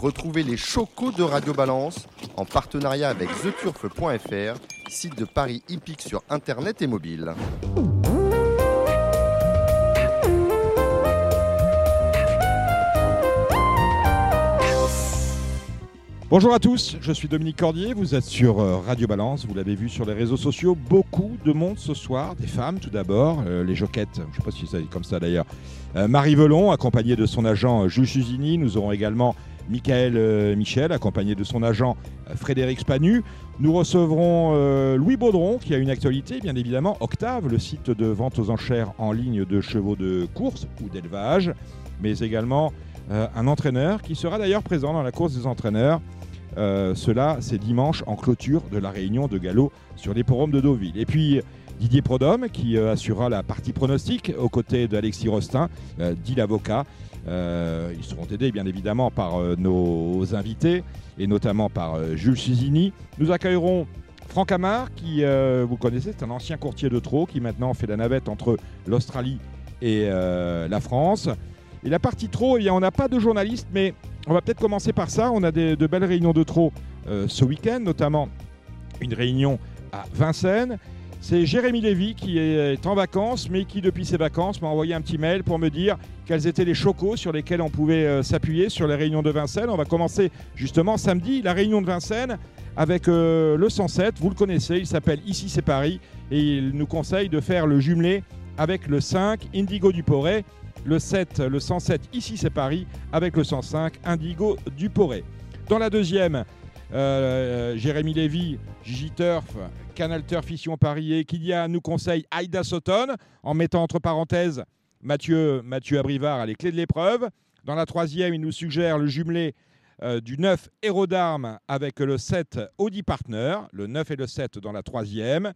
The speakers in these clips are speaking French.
Retrouvez les chocos de Radio Balance en partenariat avec theturf.fr, site de paris hippique sur internet et mobile. Bonjour à tous, je suis Dominique Cordier, vous êtes sur euh, Radio Balance, vous l'avez vu sur les réseaux sociaux, beaucoup de monde ce soir, des femmes tout d'abord, euh, les joquettes, je ne sais pas si c'est comme ça d'ailleurs, euh, Marie Velon, accompagnée de son agent Jules Susini, nous aurons également Michael Michel, accompagné de son agent Frédéric Spanu. Nous recevrons Louis Baudron, qui a une actualité, bien évidemment, Octave, le site de vente aux enchères en ligne de chevaux de course ou d'élevage, mais également un entraîneur qui sera d'ailleurs présent dans la course des entraîneurs. Euh, cela, c'est dimanche en clôture de la réunion de galop sur l'hipporome de Deauville. Et puis Didier Prodhomme qui euh, assurera la partie pronostic aux côtés d'Alexis Rostin, euh, dit l'avocat. Ils seront aidés bien évidemment par nos invités et notamment par Jules Susini. Nous accueillerons Franck Amar, qui vous connaissez, c'est un ancien courtier de trot qui maintenant fait la navette entre l'Australie et la France. Et la partie trop, eh on n'a pas de journalistes, mais on va peut-être commencer par ça. On a de belles réunions de euh, ce week-end, notamment une réunion à Vincennes. C'est Jérémy Lévy qui est en vacances, mais qui, depuis ses vacances, m'a envoyé un petit mail pour me dire quels étaient les chocos sur lesquels on pouvait euh, s'appuyer sur les réunions de Vincennes. On va commencer justement samedi, la réunion de Vincennes avec euh, le 107. Vous le connaissez, il s'appelle Ici c'est Paris et il nous conseille de faire le jumelé avec le 5 Indigo du Poré le 7, le 107, ici c'est Paris, avec le 105, Indigo du Poré. Dans la deuxième, euh, Jérémy Lévy, Gigi Turf, Canal Turf Fission Paris et Kylia nous conseille Aïda Sotton, en mettant entre parenthèses Mathieu, Mathieu Abrivard à les clés de l'épreuve. Dans la troisième, il nous suggère le jumelé euh, du 9 Héros d'Armes avec le 7 Audi Partner, le 9 et le 7 dans la troisième.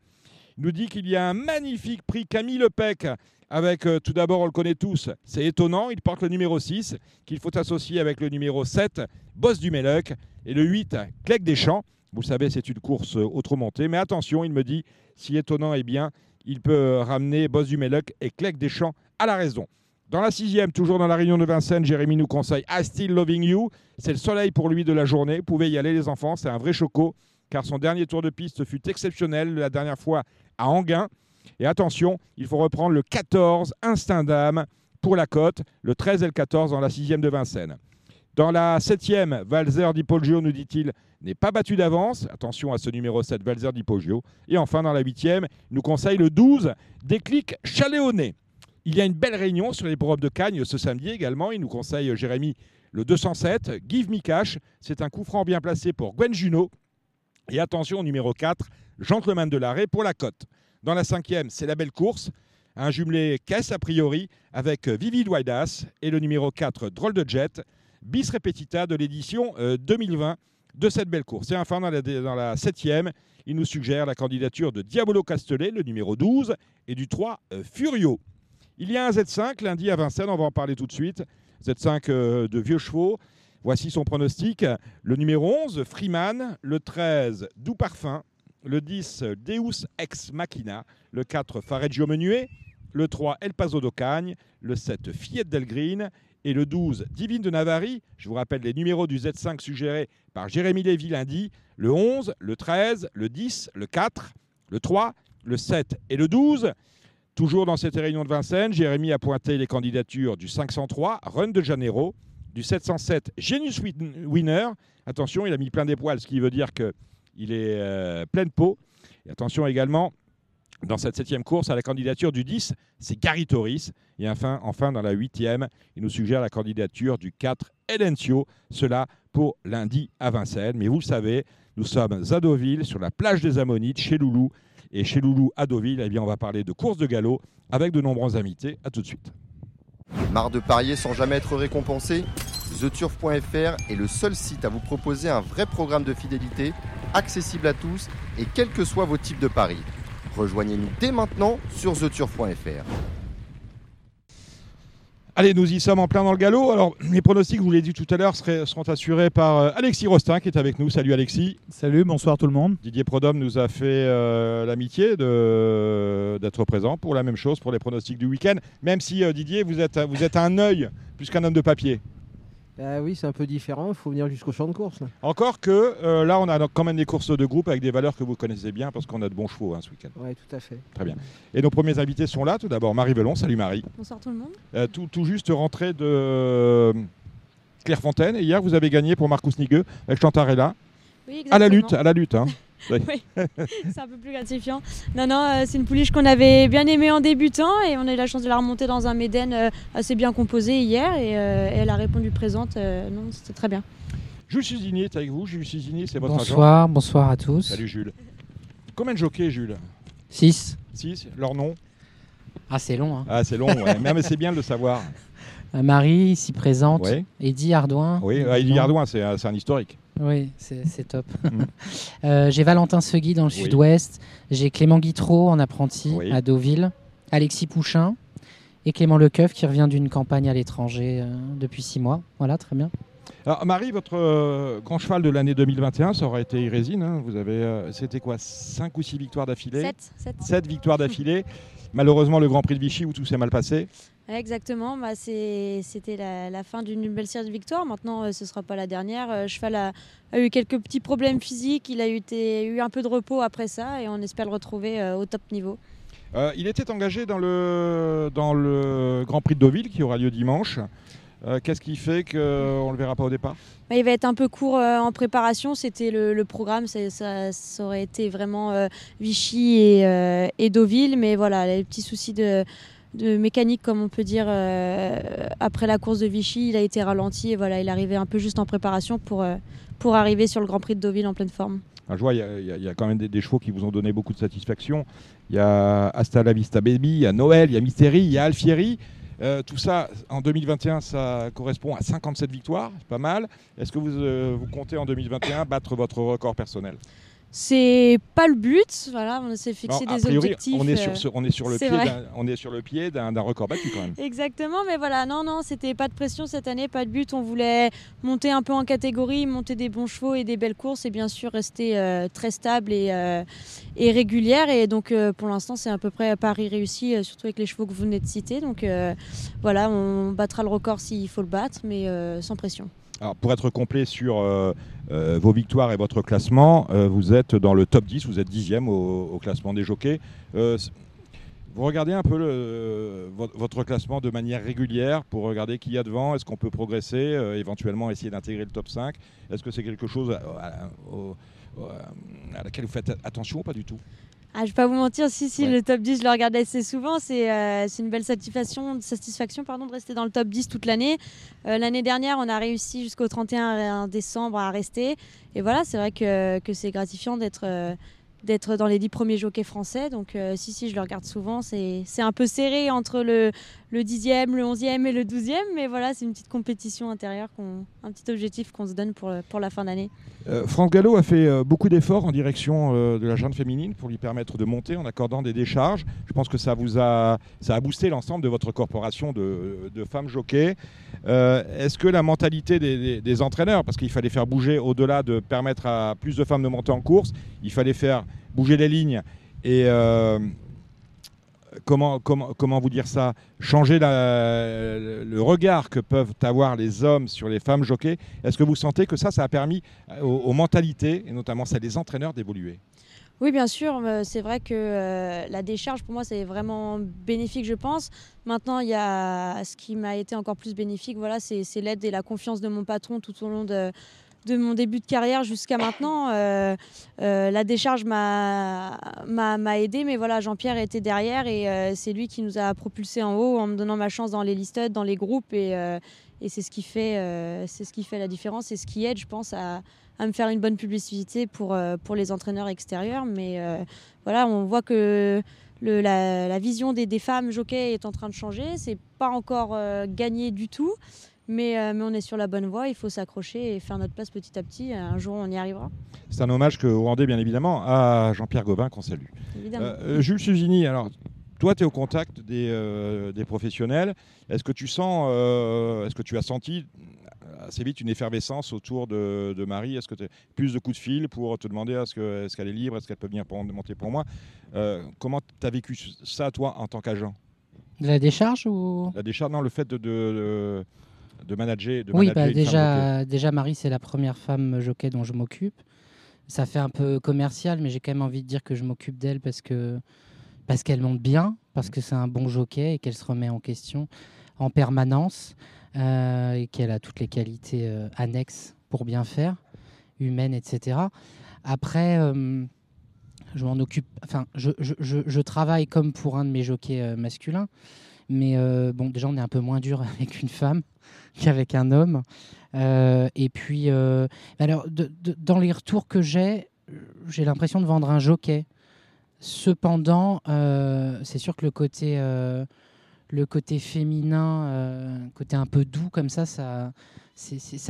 Il nous dit qu'il y a un magnifique prix Camille Lepec avec euh, tout d'abord, on le connaît tous, c'est étonnant, il porte le numéro 6 qu'il faut associer avec le numéro 7, Boss du Méloc, et le 8, Clec des Champs. Vous le savez, c'est une course euh, autre montée, mais attention, il me dit, si étonnant est bien, il peut ramener Boss du Méloc et Clec des Champs à la raison. Dans la sixième, toujours dans la réunion de Vincennes, Jérémy nous conseille I Still Loving You. C'est le soleil pour lui de la journée. Vous pouvez y aller, les enfants. C'est un vrai choco, car son dernier tour de piste fut exceptionnel la dernière fois à Anguin. Et attention, il faut reprendre le 14, Instinct d'âme, pour la cote, le 13 et le 14 dans la sixième de Vincennes. Dans la septième, Valzer Di Poggio, nous dit-il, n'est pas battu d'avance. Attention à ce numéro 7, Valzer Di Poggio. Et enfin, dans la huitième, il nous conseille le 12, Déclic Chaléoné. Il y a une belle réunion sur les probes de Cagnes ce samedi également. Il nous conseille, Jérémy, le 207, Give Me Cash. C'est un coup franc bien placé pour Gwen Juno. Et attention au numéro 4, Gentleman de l'arrêt pour la cote. Dans la cinquième, c'est la belle course. Un jumelé caisse a priori avec Vivid Waidas et le numéro 4, Drôle de Jet, bis repetita de l'édition 2020 euh, de cette belle course. Et enfin, dans la, dans la septième, il nous suggère la candidature de Diabolo Castellet, le numéro 12, et du 3, euh, Furio. Il y a un Z5 lundi à Vincennes, on va en parler tout de suite. Z5 euh, de vieux chevaux. Voici son pronostic. Le numéro 11, Freeman. Le 13, Doux Parfum le 10 Deus Ex Machina, le 4 Fareggio Menuet, le 3 El Paso d'Ocagne, le 7 Fiat del Green et le 12 Divine de Navarre. Je vous rappelle les numéros du Z5 suggérés par Jérémy Lévy lundi, le 11, le 13, le 10, le 4, le 3, le 7 et le 12. Toujours dans cette réunion de Vincennes, Jérémy a pointé les candidatures du 503 Run de Janeiro, du 707 Genius Winner. Attention, il a mis plein d'époils, ce qui veut dire que il est euh, plein de peau. Attention également, dans cette septième course, à la candidature du 10, c'est Gary Torres. Et enfin, enfin, dans la huitième, il nous suggère la candidature du 4, Elencio. Cela pour lundi à Vincennes. Mais vous le savez, nous sommes à Deauville, sur la plage des Ammonites, chez Loulou. Et chez Loulou à Deauville, eh on va parler de course de galop avec de nombreux invités. A tout de suite. Marre de parier sans jamais être récompensé? TheTurf.fr est le seul site à vous proposer un vrai programme de fidélité, accessible à tous et quels que soient vos types de paris. Rejoignez-nous dès maintenant sur TheTurf.fr. Allez, nous y sommes en plein dans le galop. Alors, les pronostics, je vous l'ai dit tout à l'heure, seront assurés par euh, Alexis Rostin qui est avec nous. Salut Alexis. Salut, bonsoir tout le monde. Didier Prodhomme nous a fait euh, l'amitié d'être présent pour la même chose, pour les pronostics du week-end. Même si, euh, Didier, vous êtes, vous êtes un œil plus qu'un homme de papier. Bah oui, c'est un peu différent, il faut venir jusqu'au champ de course. là. Encore que euh, là, on a quand même des courses de groupe avec des valeurs que vous connaissez bien parce qu'on a de bons chevaux hein, ce week-end. Ouais, tout à fait. Très bien. Et nos premiers invités sont là. Tout d'abord, Marie Velon. Salut Marie. Bonsoir tout le monde. Euh, tout, tout juste rentrée de euh, Clairefontaine. Et hier, vous avez gagné pour Marcus Nigueux avec Chantarella. Oui, À la lutte, à la lutte. hein. Oui, c'est un peu plus gratifiant. Non, non, euh, c'est une pouliche qu'on avait bien aimée en débutant et on a eu la chance de la remonter dans un Méden euh, assez bien composé hier et, euh, et elle a répondu présente. euh, non, c'était très bien. Jules Suzini est avec vous. Jules Suzini, c'est votre agent. Bonsoir, bonsoir à tous. Salut Jules. Combien de jockeys, Jules? 6. 6. Leur nom? Ah, c'est long. Hein. Ah, c'est long. ouais. mais, mais c'est bien de le savoir. Euh, Marie, ici présente. Oui. Eddy Ardouin. Oui, euh, Non. Ardouin, c'est un, c'est un historique. Oui, c'est top. Mm. Euh, J'ai Valentin Segui dans le Oui. sud-ouest. J'ai Clément Guitreau en apprenti Oui. à Deauville. Alexis Pouchin. Et Clément Lecoeuf qui revient d'une campagne à l'étranger euh, depuis six mois. Voilà, très bien. Alors, Marie, votre euh, grand cheval de l'année 2021, ça aurait été Irésine. hein. Vous avez, euh, c'était quoi 5 ou 6 victoires d'affilée? 7, 7. 7 victoires d'affilée. Malheureusement, le Grand Prix de Vichy où tout s'est mal passé. Exactement, bah, c'était la, la fin d'une belle série de victoires. Maintenant, euh, ce ne sera pas la dernière. Euh, Cheval a, a eu quelques petits problèmes physiques. Il a eu, un peu de repos après ça et on espère le retrouver euh, au top niveau. Il était engagé dans le, dans le Grand Prix de Deauville qui aura lieu dimanche. Qu'est-ce qui fait qu'on ne le verra pas au départ? Bah, il va être un peu court en préparation. C'était le, le programme. Ça, ça aurait été vraiment Vichy et, et Deauville. Mais voilà, les petits soucis de, de mécanique, comme on peut dire, euh, après la course de Vichy, il a été ralenti. Et voilà, il arrivait un peu juste en préparation pour, euh, pour arriver sur le Grand Prix de Deauville en pleine forme. Ah, Je vois, il y a- quand même des, chevaux qui vous ont donné beaucoup de satisfaction. Il y a Hasta la Vista Baby, il y a Noël, il y a Mystery, il y a Alfieri. Euh, tout ça, en 2021, ça correspond à 57 victoires, c'est pas mal. Est-ce que vous, vous comptez en 2021 battre votre record personnel? C'est pas le but. Voilà, on s'est fixé des priori, objectifs. on est, sur, ce- on est sur le pied d'un- on est sur le pied d'un d'un record battu quand même. Exactement, mais voilà, non, non, c'était pas de pression cette année, pas de but. On voulait monter un peu en catégorie, monter des bons chevaux et des belles courses et bien sûr rester euh, très stable et, euh, et régulière. Et donc euh, pour l'instant, c'est à peu près Paris réussi, surtout avec les chevaux que vous venez de citer. Donc voilà, on battra le record s'il faut le battre, mais sans pression. Alors, pour être complet sur euh, euh, vos victoires et votre classement, euh, vous êtes dans le top 10, vous êtes dixième au, au classement des jockeys. Vous regardez un peu votre classement de manière régulière pour regarder qui y a devant, est-ce qu'on peut progresser, éventuellement essayer d'intégrer le top 5 Est-ce que c'est quelque chose à, à laquelle vous faites attention ou pas du tout? Ah, je vais pas vous mentir, si, si, Ouais. le top 10, je le regarde assez souvent. C'est euh, une belle satisfaction, satisfaction pardon, de rester dans le top 10 toute l'année. Euh, L'année dernière, on a réussi jusqu'au 31 décembre à rester. Et voilà, c'est vrai que, que c'est gratifiant d'être euh, d'être dans les 10 premiers jockeys français. Donc, euh, si, si, je le regarde souvent. C'est un peu serré entre le, le 10e, le 11e et le 12e. Mais voilà, c'est une petite compétition intérieure, un petit objectif qu'on se donne pour, pour la fin d'année. Euh, France Gallo a fait euh, beaucoup d'efforts en direction euh, de la jeune féminine pour lui permettre de monter en accordant des décharges. Je pense que ça vous a, ça a boosté l'ensemble de votre corporation de, femmes jockeys. Euh, Est-ce que la mentalité des, des- des entraîneurs, parce qu'il fallait faire bouger au-delà de permettre à plus de femmes de monter en course, il fallait faire bouger les lignes et comment, vous dire ça Changer le regard que peuvent avoir les hommes sur les femmes jockeys. Est-ce que vous sentez que ça, ça a permis aux, aux mentalités, et notamment celles des entraîneurs, d'évoluer? Oui, bien sûr. euh, C'est vrai que euh, la décharge, pour moi, c'est vraiment bénéfique, je pense. Maintenant, il y a ce qui m'a été encore plus bénéfique, voilà, c'est l'aide et la confiance de mon patron tout au long de, de mon début de carrière jusqu'à maintenant. Euh, euh, la décharge m'a aidé, mais voilà, Jean-Pierre était derrière et euh, c'est lui qui nous a propulsés en haut en me donnant ma chance dans les listed, dans les groupes et, c'est ce qui fait ce qui fait la différence et ce qui aide, je pense, à, me faire une bonne publicité pour, les entraîneurs extérieurs. Mais voilà, on voit que la, vision des, des femmes jockeys est en train de changer. C'est pas encore gagné du tout, mais, euh, mais on est sur la bonne voie. Il faut s'accrocher et faire notre place petit à petit. Un jour, on y arrivera, C'est un hommage que vous rendez bien évidemment à Jean-Pierre Gauvin qu'on salue. évidemment. Euh, euh, Jules Suzini, alors toi, tu es au contact des, euh, des professionnels. Est-ce que tu sens, euh, est-ce que tu as senti assez vite une effervescence autour de, de Marie? Est-ce que tu as plus de coups de fil pour te demander est-ce que- est-ce qu'elle est libre? Est-ce qu'elle peut venir pour- monter pour moi? Euh, Comment tu as vécu ça, toi, en tant qu'agent? De la décharge ou? La décharge, non, le fait de, de- de manager, de Oui, manager bah, déjà, déjà Marie, c'est la première femme jockey dont je m'occupe. Ça fait un peu commercial, mais j'ai quand même envie de dire que je m'occupe d'elle parce que parce qu'elle monte bien, parce que c'est un bon jockey et qu'elle se remet en question en permanence euh, et qu'elle a toutes les qualités euh, annexes pour bien faire, humaines, etc. Après, euh, je m'en occupe. Enfin, je, je- je- je travaille comme pour un de mes jockeys masculins, mais euh, bon, déjà on est un peu moins dur avec une femme qu'avec un homme. Euh, et puis, euh, alors, dans les retours que j'ai, j'ai l'impression de vendre un jockey. Cependant, c'est sûr que le côté, le côté féminin, euh, côté un peu doux comme ça, ça,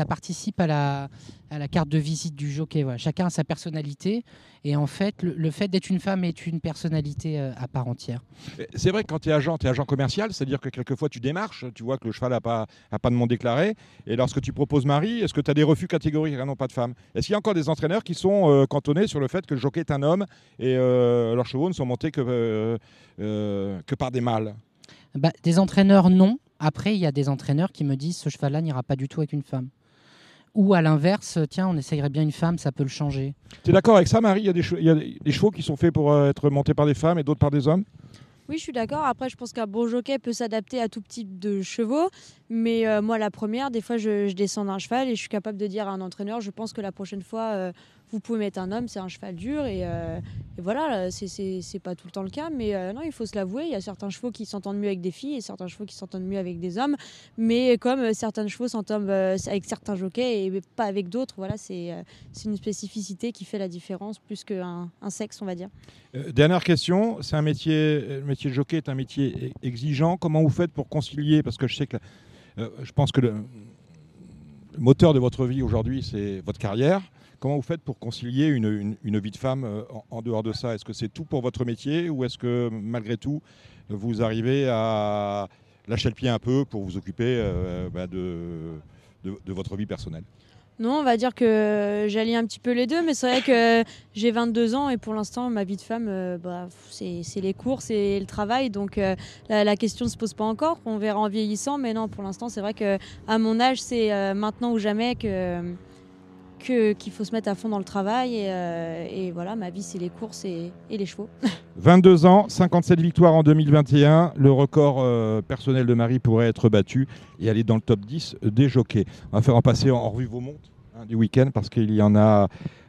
participe à la, carte de visite du jockey. Voilà. Chacun a sa personnalité. Et en fait, le, fait d'être une femme est une personnalité euh, à part entière. C'est vrai que quand tu es agent, tu es agent commercial, c'est-à-dire que quelquefois tu démarches, tu vois que le cheval n'a pas, de nom déclaré. Et lorsque tu proposes Marie, est-ce que tu as des refus catégoriques Ah non, pas de femme? Est-ce qu'il y a encore des entraîneurs qui sont euh, cantonnés sur le fait que le jockey est un homme et euh, leurs chevaux ne sont montés que par des mâles? Bah, des entraîneurs, non. Après, il y a des entraîneurs qui me disent ce cheval-là n'ira pas du tout avec une femme. Ou à l'inverse, tiens, on essayerait bien une femme, ça peut le changer. Tu es d'accord avec ça, Marie? Il y a des, che- il y a des- des chevaux qui sont faits pour euh, être montés par des femmes et d'autres par des hommes? Oui, je suis d'accord. Après, je pense qu'un bon jockey peut s'adapter à tout type de chevaux. Mais euh, moi, la première, des fois, je, je descends d'un cheval et je suis capable de dire à un entraîneur, je pense que la prochaine fois, euh, vous pouvez mettre un homme, c'est un cheval dur. Et, euh, et voilà, c'est- pas tout le temps le cas. Mais euh, non, il faut se l'avouer, il y a certains chevaux qui s'entendent mieux avec des filles et certains chevaux qui s'entendent mieux avec des hommes. Mais comme euh, certains chevaux s'entendent euh, avec certains jockeys et pas avec d'autres, voilà, c'est une spécificité qui fait la différence plus qu'un un sexe, on va dire. Dernière question, c'est un métier, le métier de jockey est un métier e- exigeant. Comment vous faites pour concilier? Parce que je sais que, je pense que le moteur de votre vie aujourd'hui, c'est votre carrière. Comment vous faites pour concilier une, une- vie de femme euh, en, dehors de ça? Est-ce que c'est tout pour votre métier ou est-ce que malgré tout, vous arrivez à lâcher le pied un peu pour vous occuper euh, bah, de, de- votre vie personnelle? Non, on va dire que j'allie un petit peu les deux, mais c'est vrai que j'ai 22 ans et pour l'instant, ma vie de femme, euh, bah, c'est c'est les courses et le travail. Donc la, la question ne se pose pas encore. On verra en vieillissant, mais non, pour l'instant, c'est vrai que à mon âge, c'est maintenant ou jamais que qu'il faut se mettre à fond dans le travail. Et, euh, et voilà, ma vie, c'est les courses et, et les chevaux. 22 ans, 57 victoires en 2021. Le record euh, personnel de Marie pourrait être battu et aller dans le top 10 des jockeys. On va faire en passer en revue vos montres hein, du week-end parce qu'il y en a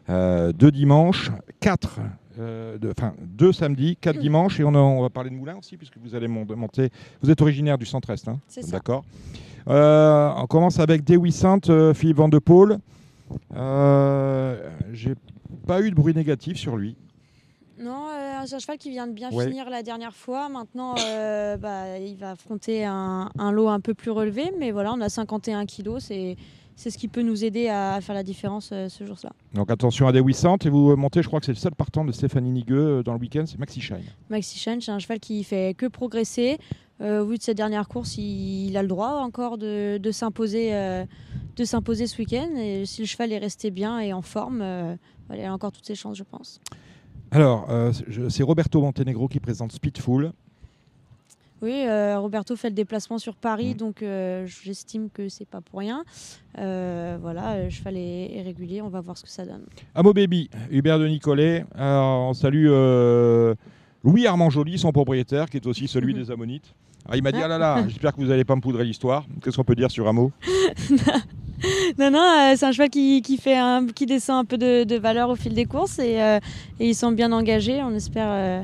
euh, deux dimanches, quatre. euh, de- Enfin, deux samedis, quatre dimanches, et on, a- on va parler de Moulin aussi, puisque vous allez mon- monter. Vous êtes originaire du centre-est, hein C'est ça. D'accord. Euh, on commence avec Dewey Saint, euh, Philippe Van de Paul. Euh, J'ai pas eu de bruit négatif sur lui. Non, euh, c'est un cheval qui vient de bien Ouais. finir la dernière fois. Maintenant, euh, bah, il va affronter un, un lot un peu plus relevé. Mais voilà, on a 51 kilos. C'est c'est ce qui peut nous aider à faire la différence euh, ce jour-là. Donc attention à des 800 et vous montez, je crois que c'est le seul partant de Stéphanie Nigueux euh, dans le week-end, c'est Maxi Shine. Maxi Shine, c'est un cheval qui fait que progresser. Euh, au vu de cette dernière course, il, il a le droit encore de, de s'imposer euh, de s'imposer ce week-end. Et si le cheval est resté bien et en forme, euh, il a encore toutes ses chances, je pense. Alors, euh, c'est- Roberto Montenegro qui présente Speedful. Oui, euh, Roberto fait le déplacement sur Paris, Mm. donc j'estime que c'est pas pour rien. Voilà, le cheval est, est régulier, on va voir ce que ça donne. Amo Baby, Hubert de Nicolet. Alors, on salue Louis Armand Joly, son propriétaire, qui est aussi celui des Ammonites. Alors, il m'a dit Ah là là, j'espère que vous n'allez pas me poudrer l'histoire. Qu'est-ce qu'on peut dire sur Amo? Non, non, euh, c'est un cheval qui, qui fait un, qui descend un peu de, de valeur au fil des courses et, euh, et ils sont bien engagés. On espère, euh,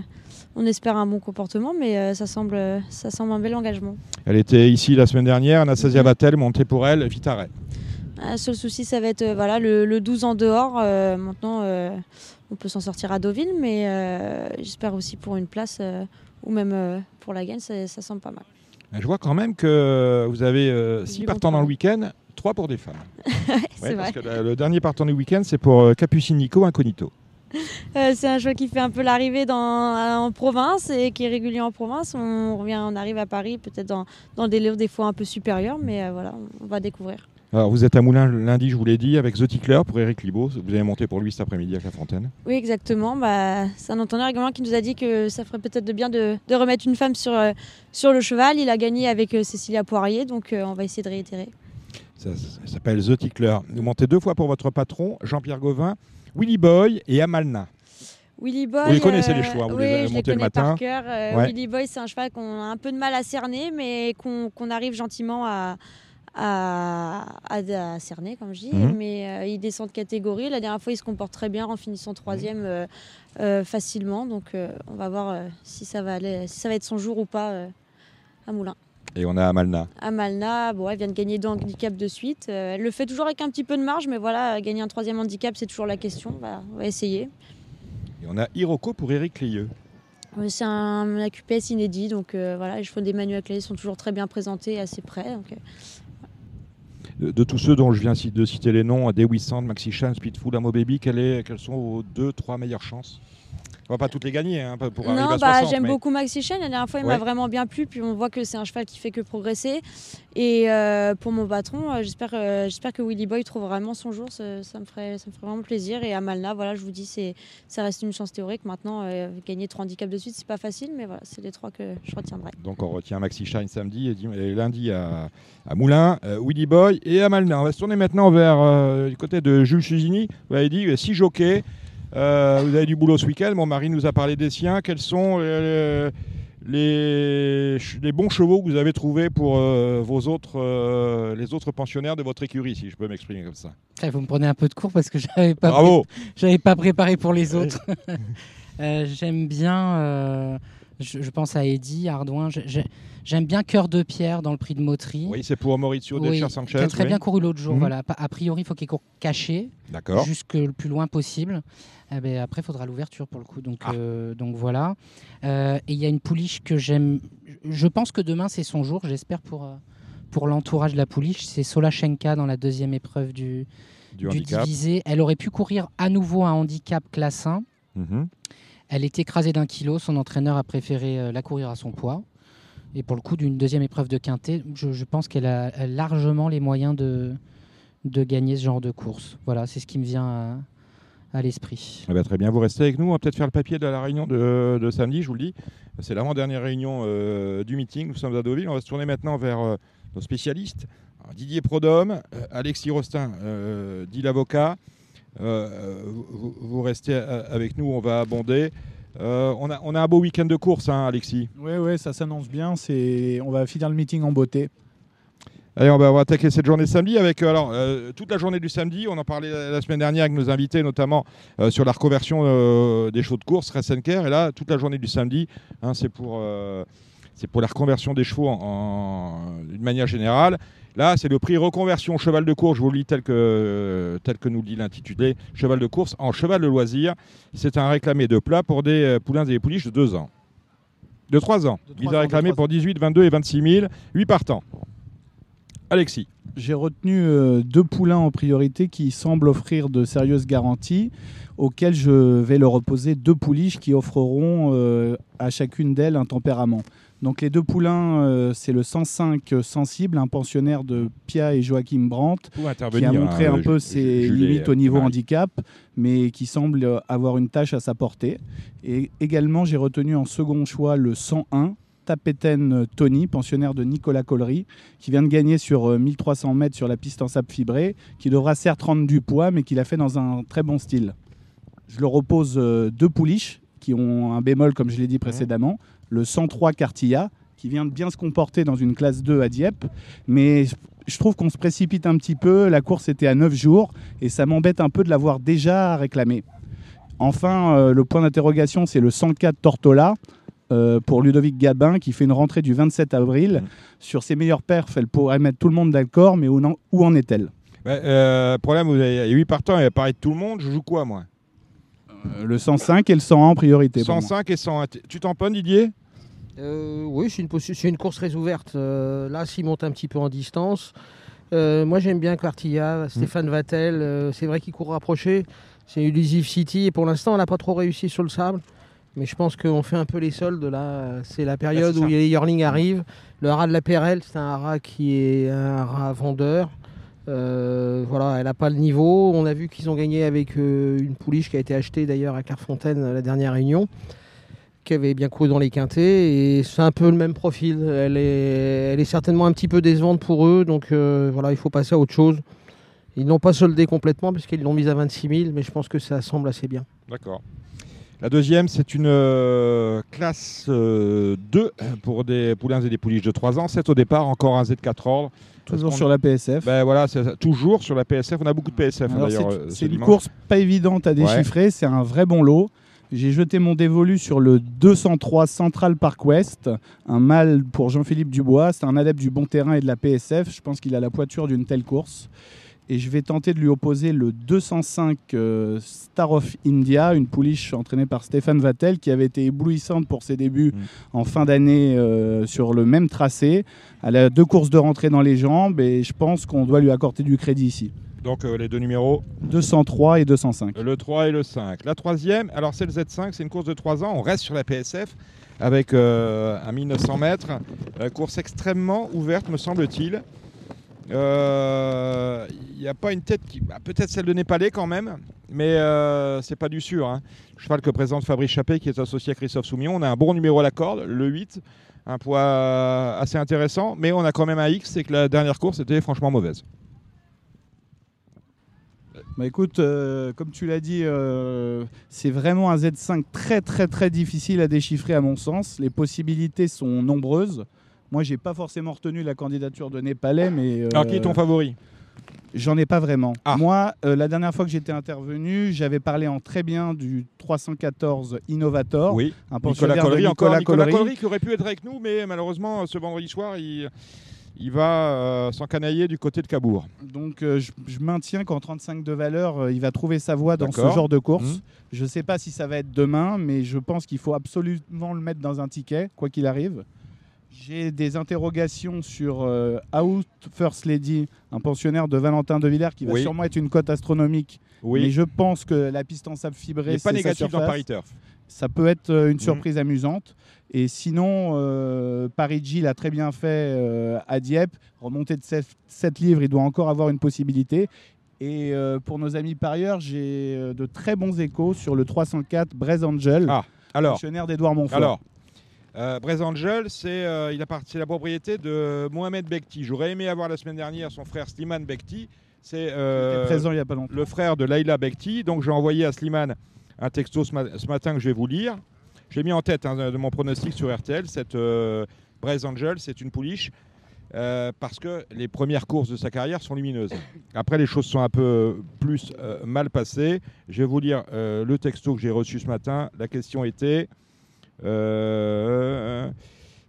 on espère un bon comportement, mais euh, ça, semble, ça semble un bel engagement. Elle était ici la semaine dernière, Anastasia Mhm. Vatel, montée pour elle, Vitare. Le seul souci, ça va être euh, voilà, le, le 12 en dehors. Euh, maintenant, euh, on peut s'en sortir à Deauville, mais j'espère aussi pour une place ou même pour la gagne, ça, ça semble pas mal. Je vois quand même que vous avez euh, Du six bon partants dans le week-end, trois pour des femmes. vrai. que le, dernier partant du week-end, c'est pour Capucine Nico Incognito. Euh, c'est un cheval qui fait un peu l'arrivée en province et qui est régulier en province. On, revient, on arrive à Paris, peut-être dans, dans des lots des fois un peu supérieurs, mais euh, voilà, on va découvrir. Alors, vous êtes à Moulins le lundi, je vous l'ai dit, avec The Tickler pour Eric Libaud. Vous avez monté pour lui cet après-midi à Clairefontaine. Oui, exactement. Bah, c'est un enteneur également qui nous a dit que ça ferait peut-être de bien de, de remettre une femme sur, euh, sur le cheval. Il a gagné avec euh, Cécilia Poirier, donc euh, on va essayer de réitérer. Ça, ça s'appelle The Tickler. Vous montez deux fois pour votre patron, Jean-Pierre Gauvin, Willy Boy et Amalna. Willy Boy. Vous les connaissez, les chevaux, hein, vous oui, les avez montés le matin. par cœur. Euh, Ouais. Willy Boy, c'est un cheval qu'on a un peu de mal à cerner, mais qu'on qu'on arrive gentiment à, à, à- à cerner, comme je dis. Mhm. Mais euh, il descend de catégorie. La dernière fois, il se comporte très bien en finissant troisième euh, euh, facilement. Donc, on va voir si, ça va aller, si ça va être son jour ou pas à Moulin. Et on a Amalna. Amalna, bon, elle vient de gagner deux handicaps de suite. Elle le fait toujours avec un petit peu de marge, mais voilà, gagner un troisième handicap, c'est toujours la question. On va essayer. Et on a Hiroko pour Eric Lieux. C'est un AQPS inédit, donc voilà, les chevaux d'Emmanuel à clé sont toujours très bien présentés et assez près. Donc, De, tous ceux dont je viens de citer les noms, Dewey Sand, Maxi Chan, Speedful, Amo Baby, quelles sont vos deux, trois meilleures chances? On va pas toutes les gagner hein, pour arriver non, à bah, 60. j'aime mais- beaucoup Maxi Chen. La dernière fois, il Ouais. m'a vraiment bien plu. Puis on voit que c'est un cheval qui fait que progresser. Et euh, pour mon patron, euh, j'espère, euh, j'espère que Willy Boy trouve vraiment son jour. Ça, ça me ferait, ça me ferait vraiment plaisir. Et Amalna, voilà, je vous dis, c'est, ça reste une chance théorique. Maintenant, gagner trois handicaps de suite, c'est pas facile, mais voilà, c'est les trois que je retiendrai. Donc on retient Maxi Shine samedi et, dim- et lundi à, à Moulins, Willy Boy et Amalna. On va se tourner maintenant vers du côté de Jules Chusini. Vous avez dit 6 jockeys. Euh, vous avez du boulot ce week-end. Mon mari nous a parlé des siens. Quels sont euh, les, bons chevaux que vous avez trouvés pour euh, vos autres, les autres pensionnaires de votre écurie, si je peux m'exprimer comme ça? Ah, Vous me prenez un peu de cours parce que j'avais pas, Bravo j'avais pas préparé pour les autres. J'aime bien, je, je pense à Eddy, Ardouin. j'ai- j'ai- J'aime bien Cœur de Pierre dans le prix de Moterie. Oui, c'est pour Mauricio Oui, qui Sanchez. a très oui. bien couru l'autre jour. Mhm. Voilà. A priori, il faut qu'il court caché, D'accord. jusque le plus loin possible. Eh ben, après, il faudra l'ouverture pour le coup. Donc, Ah. euh, donc voilà. Euh, et il y a une pouliche que j'aime. Je pense que demain, c'est son jour. J'espère pour, euh, pour l'entourage de la pouliche. C'est Solachenka dans la deuxième épreuve du, Du du handicap. divisé. Elle aurait pu courir à nouveau un handicap classe 1. Mhm. Elle est écrasée d'un kilo. Son entraîneur a préféré euh, la courir à son poids. Et pour le coup, d'une deuxième épreuve de quintet, je, pense qu'elle a, largement les moyens de, de gagner ce genre de course. Voilà, c'est ce qui me vient à, l'esprit. Eh ben, très bien, vous restez avec nous. On va peut-être faire le papier de la réunion de, samedi, je vous le dis. C'est l'avant-dernière réunion euh, du meeting. Nous sommes à Deauville. On va se tourner maintenant vers euh, nos spécialistes. Didier Prodhomme, Alexis Rostin, dit l'avocat. Euh, vous, vous- restez euh, avec nous, on va abonder. Euh, on, a, on a un beau week-end de course, hein, Alexis. Oui, ouais, ça s'annonce bien. On va finir le meeting en beauté. Allez, on va, on va attaquer cette journée samedi avec euh, alors euh, toute la journée du samedi. On en parlait la semaine dernière avec nos invités, notamment euh, sur la reconversion euh, des chevaux de course, Ressenker. Et là, toute la journée du samedi, hein, c'est pour euh, c'est pour la reconversion des chevaux en, en- d'une manière générale. Là, c'est le prix reconversion cheval de course. Je vous le lis tel que tel que nous le dit l'intitulé cheval de course en cheval de loisir. C'est un réclamé de plat pour des euh, poulains et des pouliches de 2 ans. De 3 ans. De Il trois est ans, de réclamé pour 18, 22 et 26 000. 8 partants. Alexis. J'ai retenu euh, deux poulains en priorité qui semblent offrir de sérieuses garanties, auxquelles je vais leur opposer deux pouliches qui offreront euh, à chacune d'elles un tempérament. Donc les deux poulains, euh, c'est le 105 sensible, un pensionnaire de Pia et Joachim Brandt, qui a montré hein, un peu ses limites au niveau handicap, mais qui semble euh, avoir une tâche à sa portée. Et également, j'ai retenu en second choix le 101, Tapeten Tony, pensionnaire de Nicolas Collery, qui vient de gagner sur euh, 1300 mètres sur la piste en sable fibré, qui devra certes rendre du poids, mais qui l'a fait dans un très bon style. Je leur oppose euh, deux pouliches qui ont un bémol, comme je l'ai dit précédemment, le 103 Cartilla, qui vient de bien se comporter dans une classe 2 à Dieppe, mais je trouve qu'on se précipite un petit peu. La course était à 9 jours et ça m'embête un peu de l'avoir déjà réclamé. Enfin, euh, le point d'interrogation, c'est le 104 Tortola euh, pour Ludovic Gabin qui fait une rentrée du 27 avril. Mhm. Sur ses meilleurs perfs, elle pourrait mettre tout le monde d'accord, mais où, en est-elle? Ouais, euh, problème, vous avez- il y a 8 partants, il y a pareil de tout le monde. Je joue quoi, moi? Le 105 et le 101 en priorité. pour moi. 105 et 101. Tu tamponnes, Didier? Euh, oui, c'est une, course très ouverte. Euh, là, s'il monte un petit peu en distance. Euh, moi, j'aime bien Quartilla, Stéphane Vattel. euh, c'est vrai qu'il court rapproché. C'est Elusive City. Et pour l'instant, on n'a pas trop réussi sur le sable. Mais je pense qu'on fait un peu les soldes. Là, c'est la période ça. où les yearlings arrivent. Le haras de la Perelle, c'est un haras qui est un haras vendeur. Euh, voilà, elle n'a pas le niveau. On a vu qu'ils ont gagné avec euh, une pouliche qui a été achetée d'ailleurs à Clairefontaine à la dernière réunion qui avait bien couru dans les quintés et c'est un peu le même profil. Elle est, certainement un petit peu décevante pour eux, donc euh, voilà, il faut passer à autre chose. Ils n'ont pas soldé complètement puisqu'ils l'ont mise à 26 000, mais je pense que ça semble assez bien. D'accord. La deuxième, c'est une classe euh, 2 pour des poulains et des pouliches de 3 ans. 7 au départ, encore un Z4 ordre. Toujours qu'on- sur la PSF. Ben voilà, toujours sur la PSF. On a beaucoup de PSF hein, d'ailleurs. c'est- euh, ce c'est une course pas évidente à déchiffrer, c'est un vrai bon lot. J'ai jeté mon dévolu sur le 203 Central Park West, un mâle pour Jean-Philippe Dubois. C'est un adepte du bon terrain et de la PSF. Je pense qu'il a la poiture d'une telle course. Et je vais tenter de lui opposer le 205 euh, Star of India, une pouliche entraînée par Stéphane Vattel, qui avait été éblouissante pour ses débuts Mm. en fin d'année euh, sur le même tracé. Elle a deux courses de rentrée dans les jambes et je pense qu'on doit lui accorder du crédit ici. Donc euh, les deux numéros, 203 et 205. le 3 et le 5. La troisième, alors c'est le Z5, c'est une course de 3 ans. On reste sur la PSF avec euh, un 1900 mètres. Course extrêmement ouverte, me semble-t-il. Euh, Il n'y a pas une tête qui. bah, Peut-être celle de Népalais quand même, mais euh, c'est pas du sûr. Hein. Cheval que présente Fabrice Chappé, qui est associé à Christophe Soumillon. On a un bon numéro à la corde, le 8, un poids assez intéressant, mais on a quand même un X, c'est que la dernière course était franchement mauvaise. Bah écoute, euh, comme tu l'as dit, euh, c'est vraiment un Z5 très très très difficile à déchiffrer à mon sens. Les possibilités sont nombreuses. Moi, j'ai pas forcément retenu la candidature de Népalais, mais euh, Alors qui est ton favori? j'en ai pas vraiment. Ah. Moi, euh, la dernière fois que j'étais intervenu, j'avais parlé en très bien du 314 Innovator, Oui. un Nicolas Collery, encore Nicolas Nicolas Collery. Qui aurait pu être avec nous, mais malheureusement ce vendredi soir il, il va euh, s'encanailler du côté de Cabourg. Donc euh, je, je maintiens qu'en 35 de valeur, il va trouver sa voie dans ce genre de course. Mhm. Je ne sais pas si ça va être demain, mais je pense qu'il faut absolument le mettre dans un ticket, quoi qu'il arrive. J'ai des interrogations sur euh, Out First Lady, un pensionnaire de Valentin de Villers qui va Oui. sûrement être une cote astronomique. Mais Oui, je pense que la piste en sable fibré, pas c'est sa négatif dans. Paris Turf. Ça peut être euh, une Mhm. surprise amusante. Et sinon, euh, Paris G l'a très bien fait euh, à Dieppe. Remonté de 7, livres, il doit encore avoir une possibilité. Et euh, pour nos amis parieurs, j'ai de très bons échos sur le 304 Braise Angel, Ah, Alors, pensionnaire d'Edouard Montfort. alors euh, Braise Angel, c'est euh, la propriété de Mohamed Bekti. J'aurais aimé avoir la semaine dernière son frère Slimane Bekti. C'est euh, présent il n'y a pas longtemps. le frère de Laila Bekti. Donc j'ai envoyé à Slimane un texto ce, ma- ce matin que je vais vous lire. J'ai mis en tête hein, de mon pronostic sur RTL cette euh, Braise Angel, c'est une pouliche. euh, parce que les premières courses de sa carrière sont lumineuses. Après, les choses sont un peu plus mal passées. Je vais vous lire le texto que j'ai reçu ce matin. La question était euh,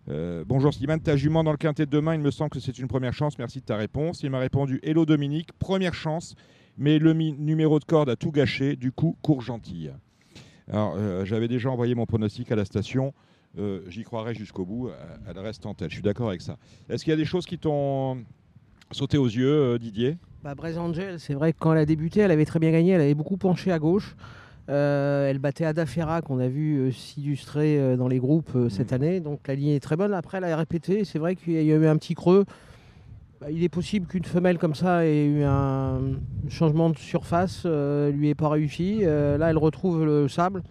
euh, Bonjour Slimane, ta jument dans le quintet de demain, il me semble que c'est une première chance. Merci de ta réponse. Il m'a répondu Hello Dominique, première chance, mais le numéro de corde a tout gâché. Du coup, cours gentille. Alors, euh, j'avais déjà envoyé mon pronostic à la station. Euh, J'y croirai jusqu'au bout. Euh, Elle reste en tête. Je suis d'accord avec ça. Est-ce qu'il y a des choses qui t'ont sauté aux yeux, euh, Didier? Bah, Braise Angel, c'est vrai que quand elle a débuté, elle avait très bien gagné. Elle avait beaucoup penché à gauche. Euh, elle battait Ada Ferra, qu'on a vu euh, s'illustrer euh, dans les groupes cette année. Donc la ligne est très bonne. Après, elle a répété. C'est vrai qu'il y a eu un petit creux. Bah, il est possible qu'une femelle comme ça ait eu un changement de surface, lui ait pas réussi. Là, elle retrouve le sable.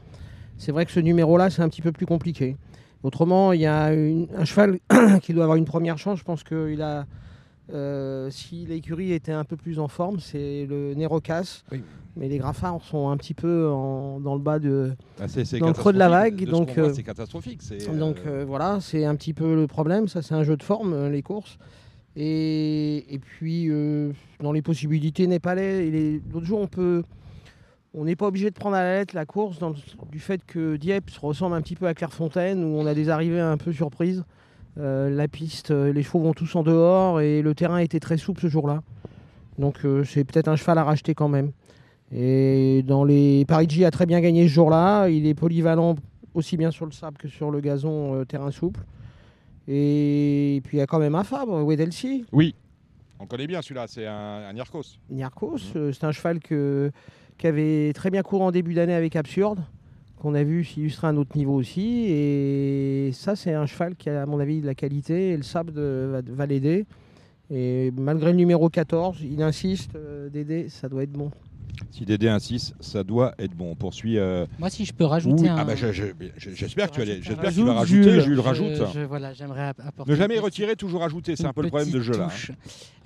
C'est vrai que ce numéro-là, c'est un petit peu plus compliqué. Autrement, il y a une- un cheval qui doit avoir une première chance. Je pense qu'il a. euh, si l'écurie était un peu plus en forme, c'est le Nérocas. Oui. Mais les Graffards sont un petit peu en- dans le bas de. Ah, Dans le creux de la vague, donc, euh, c'est catastrophique. Donc euh, voilà, c'est un petit peu le problème. Ça, c'est un jeu de forme, les courses. Et, et puis, dans les possibilités népalais, l'autre jour, on peut. On n'est pas obligé de prendre à la lettre la course dans le- du fait que Dieppe se ressemble un petit peu à Clairefontaine, où on a des arrivées un peu surprises. Euh, la piste, euh, les chevaux vont tous en dehors et le terrain était très souple ce jour-là. Donc euh, c'est peut-être un cheval à racheter quand même. Et dans les Parigi a très bien gagné ce jour-là. Il est polyvalent aussi bien sur le sable que sur le gazon euh, terrain souple. Et puis il y a quand même un Fabre, Wedelsi, Oui, on connaît bien celui-là. C'est un, un Yarkos. Niarchos. Euh, C'est un cheval que, qui avait très bien couru en début d'année avec Absurde, qu'on a vu s'illustrer à un autre niveau aussi. Et ça, c'est un cheval qui a, à mon avis, de la qualité. Et le sable de- va, va l'aider. Et malgré le numéro 14, il insiste, euh, Dédé, ça doit être bon. Si DD 1-6, ça doit être bon. On poursuit. euh, Moi, si je peux rajouter oui. un. Ah bah, je- je- je- j'espère que tu, vas j'espère que tu vas rajoute, rajouter. Jules. Jules, Je- rajoute. je- voilà, j'aimerais app- apporter. Ne jamais une petite- retirer, toujours rajouter. C'est un peu le problème de petite jeu là. hein. touche.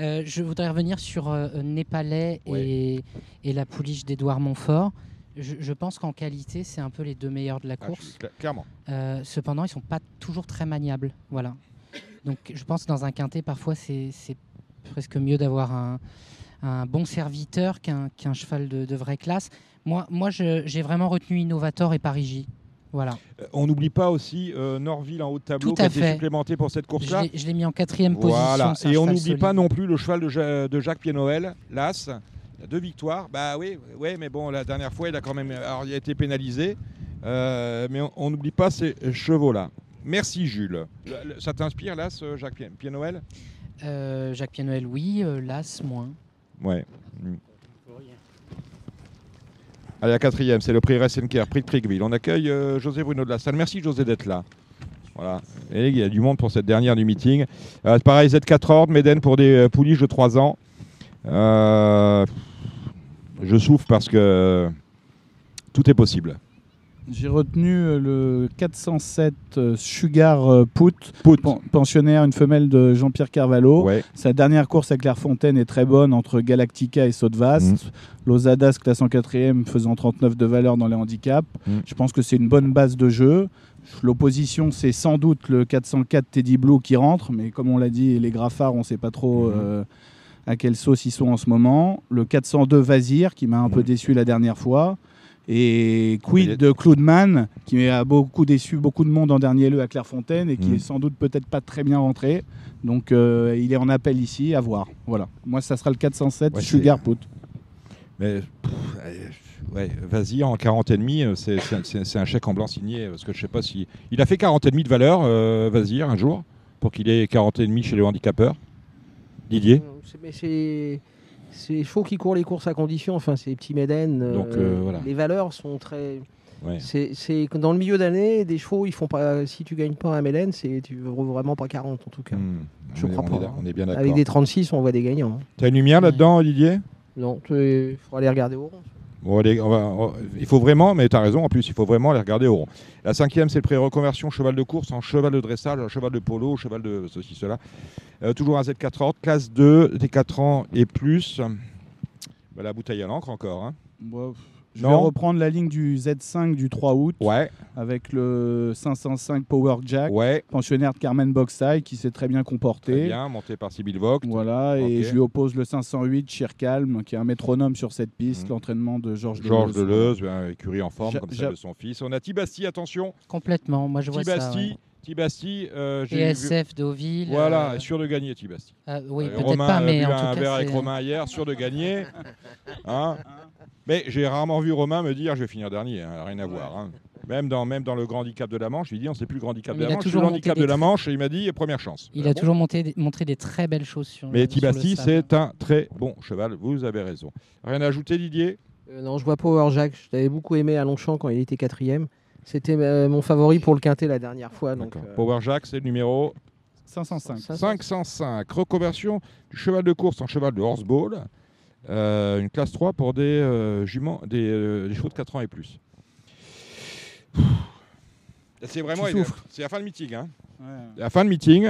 Euh, je voudrais revenir sur euh, Népalais et, et la pouliche d'Edouard Montfort. Je, je pense qu'en qualité, c'est un peu les deux meilleurs de la Ah, course. clairement. Euh, cependant, ils sont pas toujours très maniables. Voilà. Donc, je pense que dans un quintet, parfois, c'est presque mieux d'avoir un, un bon serviteur qu'un cheval de, de vraie classe. Moi, moi j'ai vraiment retenu Innovator et Paris-J. Voilà. Euh, On n'oublie pas aussi euh, Norville en haut de tableau Tout qui a été supplémenté pour cette course-là. je l'ai mis en quatrième Voilà. position. Et on n'oublie pas non plus le cheval de, Ja- de Jacques Pied-Noël, l'As. Il a deux victoires. Bah oui, ouais, mais bon, la dernière fois, il a quand même alors, il a été pénalisé. Euh, mais on- n'oublie pas ces chevaux-là. Merci Jules. Le- le- Ça t'inspire, l'As, euh, Jacques Pied-Noël Euh, Jacques Pianoel, oui. euh, Las, moins. Ouais. Allez, la quatrième, c'est le prix Ressenker, prix de Pricville. On accueille euh, José Bruno de la Salle. Merci José d'être là. Voilà. Et il y a du monde pour cette dernière du meeting. Euh, pareil, Z4 ordre, Méden pour des pouliches de 3 ans. Euh, je souffre parce que tout est possible. J'ai retenu euh, le 407 euh, Sugar euh, Put, Put. pen- pensionnaire, une femelle de Jean-Pierre Carvalho. Ouais. Sa dernière course à Clairefontaine est très bonne entre Galactica et Saut-de-Vaste. Mhm. Losadas classe en quatrième faisant 39 de valeur dans les handicaps. Mhm. Je pense que c'est une bonne base de jeu. L'opposition, c'est sans doute le 404 Teddy Blue qui rentre, mais comme on l'a dit, les Graffards, on ne sait pas trop Mhm. euh, à quelle sauce ils sont en ce moment. Le 402 Vazir qui m'a un peu Mhm. déçu la dernière fois. Et quid de Cloudman qui a beaucoup déçu beaucoup de monde en dernier lieu à Clairefontaine et qui Mhm. est sans doute peut-être pas très bien rentré. Donc euh, il est en appel ici, à voir. Voilà. Moi, ça sera le 407 Ouais, Sugar Put. Mais euh, ouais, vas-y, en 40 et demi, euh, c'est- un chèque en blanc signé. Parce que je sais pas si. Il a fait 40 et demi de valeur, euh, vas-y, un jour, pour qu'il ait 40 et demi chez les handicapeurs. Didier? Euh, Mais c'est. C'est les chevaux qui courent les courses à condition, enfin c'est les petits Méden. Donc, euh, voilà. Les valeurs sont très. Ouais. C'est dans le milieu d'année, des chevaux, ils font pas. Si tu gagnes pas un Méden, c'est tu vraiment pas 40 en tout cas. Hmm. Je on est- crois on pas, est- hein. On est bien d'accord. Avec des 36, on voit des gagnants. hein. T'as une lumière là-dedans, Didier? Non, il faudra aller regarder au rond. Il faut vraiment, mais tu as raison, en plus, il faut vraiment les regarder au rond. La cinquième, c'est le pré-reconversion cheval de course en cheval de dressage, en cheval de polo, cheval de ceci, cela. Euh, toujours un Z4 ordre, classe 2, des 4 ans et plus. Bah, la bouteille à l'encre encore. hein. Je Non. vais reprendre la ligne du Z5 du 3 août Ouais, avec le 505 Power Jack, ouais, pensionnaire de Carmen Boxai qui s'est très bien très comporté. bien, monté par Sibyl Vogt. Voilà, et je lui oppose le 508 Calme, qui est un métronome sur cette piste, Mhm. l'entraînement de Georges Georges Deleuze. Deleuze, un écurie en forme Ja- comme ja- celle de son fils. On a Tibasti, attention. Complètement. Moi, je vois ça. Ouais. Tibasti, euh, j'ai vu- SF Deauville. Voilà, euh, sûr de gagner Tibasti. euh, oui, Euh, peut-être Romain pas, mais en un tout verre cas, avec Romain hier, sûr de gagner. Hein mais j'ai rarement vu Romain me dire je vais finir dernier, hein, rien à voir. hein. Même, dans, même dans le grand handicap de la Manche, je lui dis on sait plus le grand handicap Mais de il la a Manche, le monté handicap de la Manche et il m'a dit première chance. Il Ah a bon toujours monté, montré des très belles choses sur Mais Tibasti, c'est un très bon cheval, vous avez raison. Rien à ajouter Didier? Euh, non, je vois Power Jack. Je t'avais beaucoup aimé à Longchamp quand il était quatrième. C'était euh, mon favori pour le quintet la dernière fois. Donc, euh, Power Jack, c'est le numéro 505. ça, ça- 505. Reconversion du cheval de course en cheval de horseball. Euh, une classe 3 pour des euh, juments, des, euh, des chevaux de 4 ans et plus. C'est vraiment Tu souffres. c'est la fin de meeting. Hein. Ouais. La fin de meeting.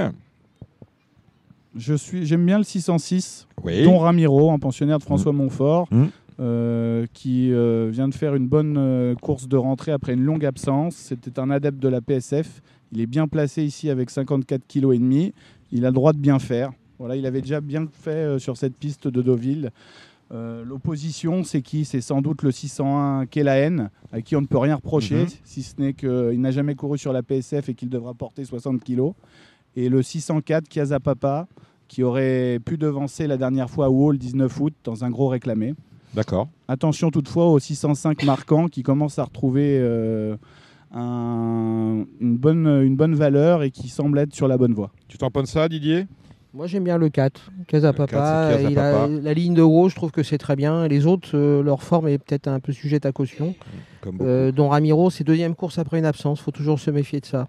Je suis, j'aime bien le 606, Oui. Don Ramiro, un pensionnaire de François Montfort, Mm. Euh, qui euh, vient de faire une bonne euh, course de rentrée après une longue absence. C'était un adepte de la PSF. Il est bien placé ici avec 54 kg et demi. Il a le droit de bien faire. Voilà, il avait déjà bien fait sur cette piste de Deauville. L'opposition, c'est qui? C'est sans doute le 601 Kelaen, à qui on ne peut rien reprocher, Mhm. si ce n'est qu'il n'a jamais couru sur la PSF et qu'il devra porter 60 kg. Et le 604 Kiazapapa, qui aurait pu devancer la dernière fois à Wall le 19 août dans un gros réclamé. D'accord. Attention toutefois au 605 marquant qui commence à retrouver euh, un- une, bonne, une bonne valeur et qui semble être sur la bonne voie. Tu t'en penses ça, Didier? Moi j'aime bien le 4, Casapapa. Le 4, c'est Il a- Casapapa. la ligne de haut, je trouve que c'est très bien. Les autres, euh, leur forme est peut-être un peu sujette à caution. Comme beaucoup. Euh, dont Ramiro, c'est deuxième course après une absence. faut toujours se méfier de ça.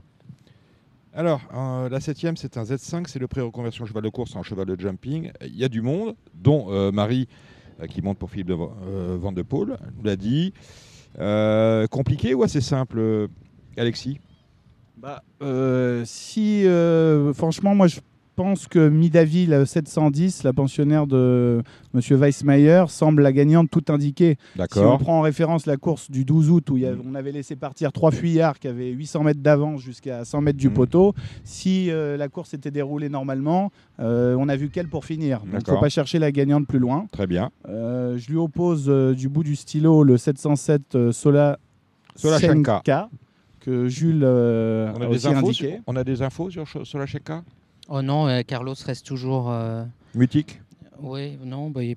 Alors, euh, la septième, c'est un Z5, c'est le pré-reconversion cheval de course en cheval de jumping. Il y a du monde, dont euh, Marie euh, qui monte pour Philippe de euh, Van de Paul, nous l'a dit. Euh, compliqué ou assez simple, euh, Alexis? Bah, euh, si, euh, franchement, moi je pense que Midaville euh, 710, la pensionnaire de M. Weissmayer, semble la gagnante tout indiquée. Si on prend en référence la course du 12 août où y avait- on avait laissé partir trois fuyards qui avaient 800 mètres d'avance jusqu'à 100 mètres du Mhm. poteau, si euh, la course était déroulée normalement, euh, on a vu qu'elle pour finir. Donc il ne faut pas chercher la gagnante plus loin. Très bien. Euh, je lui oppose euh, du bout du stylo le 707 euh, Sola Solachenka. Senka, que Jules euh, On a, a des aussi infos indiqué. sur, on a des infos sur, sur la Cheka? Oh non, euh, Carlos reste toujours. euh, Mutique Oui, non, bah, il-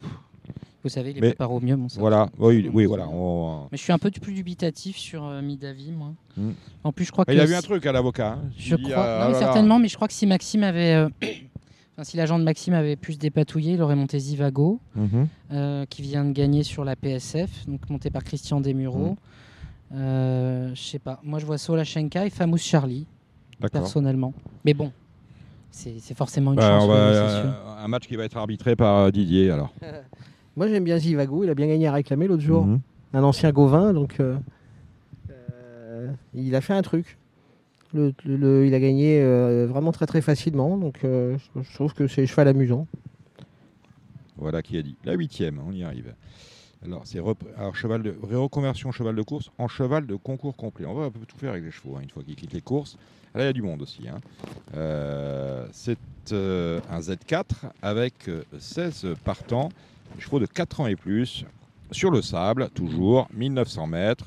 vous savez, il est préparé au mieux, mon ça. Voilà. Oui, oui, voilà. on- Mais je suis un peu plus dubitatif sur euh, Midavi, moi. Mm. En plus, je crois que. Il a vu un truc à l'avocat. hein. Je crois. non, mais là là. certainement, mais je crois que si Maxime avait. euh, Enfin, si l'agent de Maxime avait pu se dépatouiller, il aurait monté Zivago, Mhm. euh, qui vient de gagner sur la PSF, donc monté par Christian Desmureaux. Mm. Euh, je sais pas. Moi, je vois Solachenka et Famous Charlie, personnellement. Mais bon, c'est forcément une Bah, chance. va- euh, sûr. un match qui va être arbitré par euh, Didier alors. Moi j'aime bien Zivago, il a bien gagné à réclamer l'autre jour. Mhm. Un ancien Gauvin, donc euh, euh, il a fait un truc. Le- le- le- il a gagné euh, vraiment très très facilement, donc euh, je, je trouve que c'est cheval amusant. Voilà qui a dit. La huitième, on y arrive. Alors, c'est rep- cheval de reconversion cheval de course en cheval de concours complet. On va un peu tout faire avec les chevaux hein, une fois qu'ils quittent les courses. Là, il y a du monde aussi. hein. Euh, c'est euh, un Z4 avec euh, 16 partants, des chevaux de 4 ans et plus, sur le sable, toujours, 1900 mètres.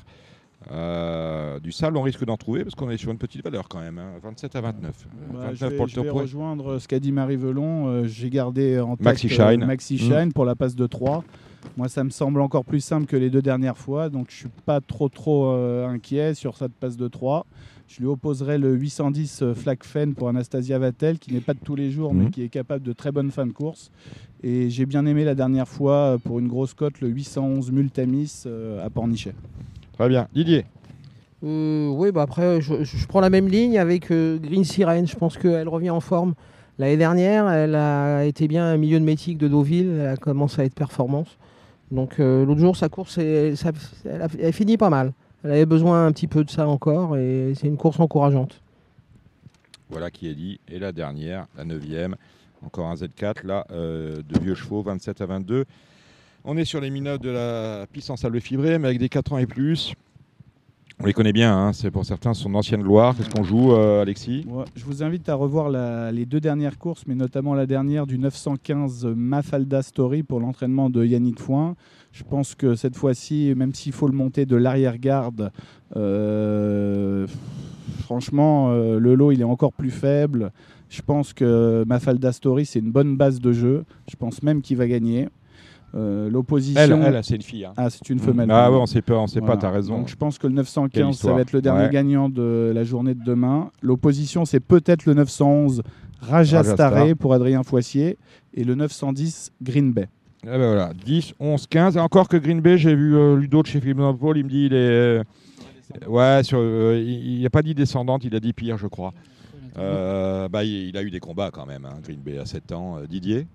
Euh, du sable, on risque d'en trouver parce qu'on est sur une petite valeur quand même, hein, 27 à 29. Euh, Bah, 29 je vais, pour le je vais top weight. rejoindre ce qu'a dit Marie Velon. Euh, J'ai gardé en tête Maxi euh, Shine. Maxi Mm. Shine pour la passe de 3. Moi, ça me semble encore plus simple que les deux dernières fois. Donc, je suis pas trop trop euh, inquiet sur cette passe de 3. Je lui opposerai le 810 euh, Flag Fen pour Anastasia Vatel, qui n'est pas de tous les jours, mais Mhm. qui est capable de très bonnes fins de course. Et j'ai bien aimé la dernière fois, euh, pour une grosse cote, le 811 Multamis euh, à Pornichet. Très bien. Didier Euh, oui, bah après, je, je prends la même ligne avec euh, Green Siren. Je pense qu'elle revient en forme. L'année dernière, elle a été bien un milieu de métique de Deauville. Elle a commencé à être performance. Donc euh, l'autre jour, sa course, elle, finit pas mal. Elle avait besoin un petit peu de ça encore et c'est une course encourageante. Voilà qui est dit. Et la dernière, la neuvième, encore un Z4, là, euh, de vieux chevaux, 27 à 22. On est sur les mineurs de la piste en sable fibré, mais avec des 4 ans et plus. On les connaît bien, hein, c'est pour certains son ancienne gloire. Qu'est-ce qu'on joue, euh, Alexis? Je vous invite à revoir les deux dernières courses, mais notamment la dernière du 915 Mafalda Story pour l'entraînement de Yannick Foin. Je pense que cette fois-ci, même s'il faut le monter de l'arrière-garde, euh, franchement, euh, le lot il est encore plus faible. Je pense que Mafalda Story, c'est une bonne base de jeu. Je pense même qu'il va gagner. Euh, L'opposition. Elle, elle c'est une fille. hein. Ah, c'est une femelle. Ah ouais, on sait pas, on sait Voilà. pas, t'as raison. Donc je pense que le Quelle 915, ça va être le dernier Ouais. gagnant de la journée de demain. L'opposition, c'est peut-être le 911 Raja Raja Staré Star. pour Adrien Foissier et le 910 Green Bay. Eh ben voilà, 10, 11, 15. Et encore que Green Bay, j'ai vu euh, Ludo de chez Philippe Paul, il me dit il est. euh, ouais, sur, euh, il n'a pas dit descendante, il a dit pire, je crois. Euh, bah, il, il a eu des combats quand même, hein, Green Bay à 7 ans. Euh, Didier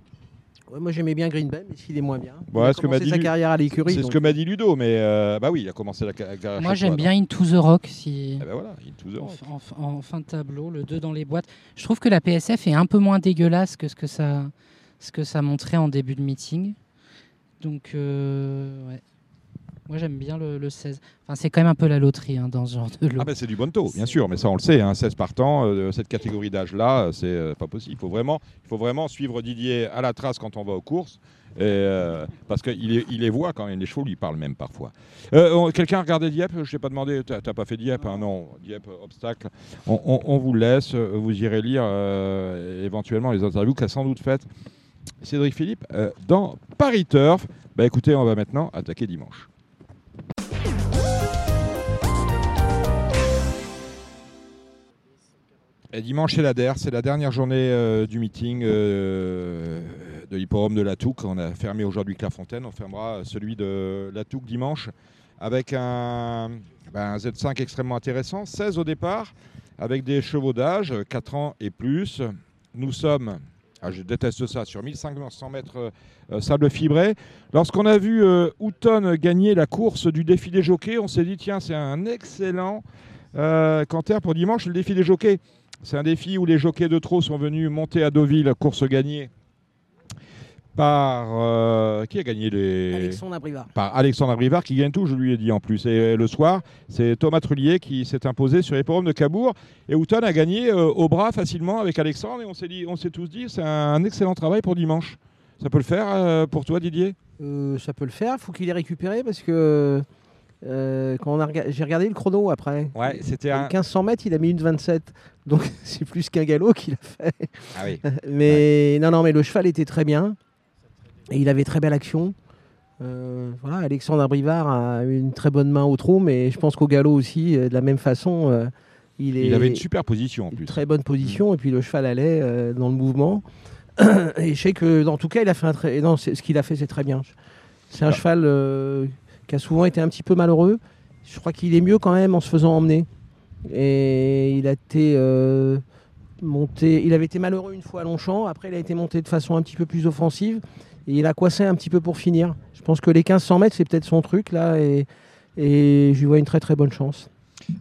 Ouais, moi j'aimais bien Green Bay, mais s'il est moins bien. Ouais, il a ce que m'a commencé dit sa Lu- carrière à l'écurie. C'est ce que m'a dit Ludo, mais euh, bah oui, il a commencé la ca- carrière. Moi, j'aime bien Into the Rock. Si... Eh ben voilà, Into the En, Rock. en- en fin de tableau, le 2 dans les boîtes. Je trouve que la PSF est un peu moins dégueulasse que ce que ça, ce que ça montrait en début de meeting. Donc, euh, ouais. Moi, j'aime bien le, le 16. Enfin, c'est quand même un peu la loterie hein, dans ce genre de lot. Ah ben c'est du bon taux, bien sûr, mais ça on le sait, hein, 16 partants, euh, cette catégorie d'âge-là, c'est euh, pas possible. Il faut vraiment, il faut vraiment suivre Didier à la trace quand on va aux courses, et, euh, parce qu'il les- il les voit quand même, les chevaux lui parlent même parfois. Euh, Quelqu'un a regardé Dieppe? Je t'ai pas demandé, t'as pas fait Dieppe hein, Non, Dieppe, obstacle. On, on- on vous laisse, euh, vous irez lire éventuellement les interviews qu'a sans doute faites Cédric Philippe dans Paris Turf. Bah écoutez, on va maintenant attaquer dimanche. Dimanche, c'est la DER, c'est la dernière journée euh, du meeting euh, de l'hipporome de la. On a fermé aujourd'hui Clairefontaine, on fermera celui de la dimanche avec un, ben, un Z5 extrêmement intéressant, 16 au départ, avec des chevaux d'âge, 4 ans et plus. Nous sommes Ah, je déteste ça, sur 1500 mètres euh, sable fibré. Lorsqu'on a vu Houghton gagner la course du défi des jockeys, on s'est dit tiens, c'est un excellent canter pour dimanche, le défi des jockeys. C'est un défi où les jockeys de trop sont venus monter à Deauville, course gagnée par. euh, qui a gagné les. Alexandre Abrivard. par Alexandre Abrivard qui gagne tout, je lui ai dit en plus. Et euh, le soir, c'est Thomas Trullier qui s'est imposé sur les forums de Cabourg. Et Houghton a gagné euh, au bras facilement avec Alexandre. Et on s'est dit, on s'est tous dit, c'est un excellent travail pour dimanche. Ça peut le faire euh, pour toi, Didier? Euh, ça peut le faire, il faut qu'il ait récupéré parce que euh, quand on a rega- j'ai regardé le chrono après. Ouais, c'était un. 1500 mètres, il a mis une 27. Donc c'est plus qu'un galop qu'il a fait. Ah oui. Mais non, non, mais le cheval était très bien. Et il avait très belle action. Euh, voilà, Alexandre Abrivard a eu une très bonne main au trot, mais je pense qu'au galop aussi, euh, de la même façon, euh, il, est, Il avait une super position en plus. très bonne position. Et puis le cheval allait dans le mouvement. et je sais que, en tout cas, il a fait un très. Non, ce qu'il a fait, c'est très bien. C'est un Ah. cheval qui a souvent été un petit peu malheureux. Je crois qu'il est mieux quand même en se faisant emmener. Et il a été euh, monté. Il avait été malheureux une fois à Longchamp. Après, il a été monté de façon un petit peu plus offensive. Et il a coincé un petit peu pour finir. Je pense que les 1500 mètres, c'est peut-être son truc là. Et, et je lui vois une très très bonne chance.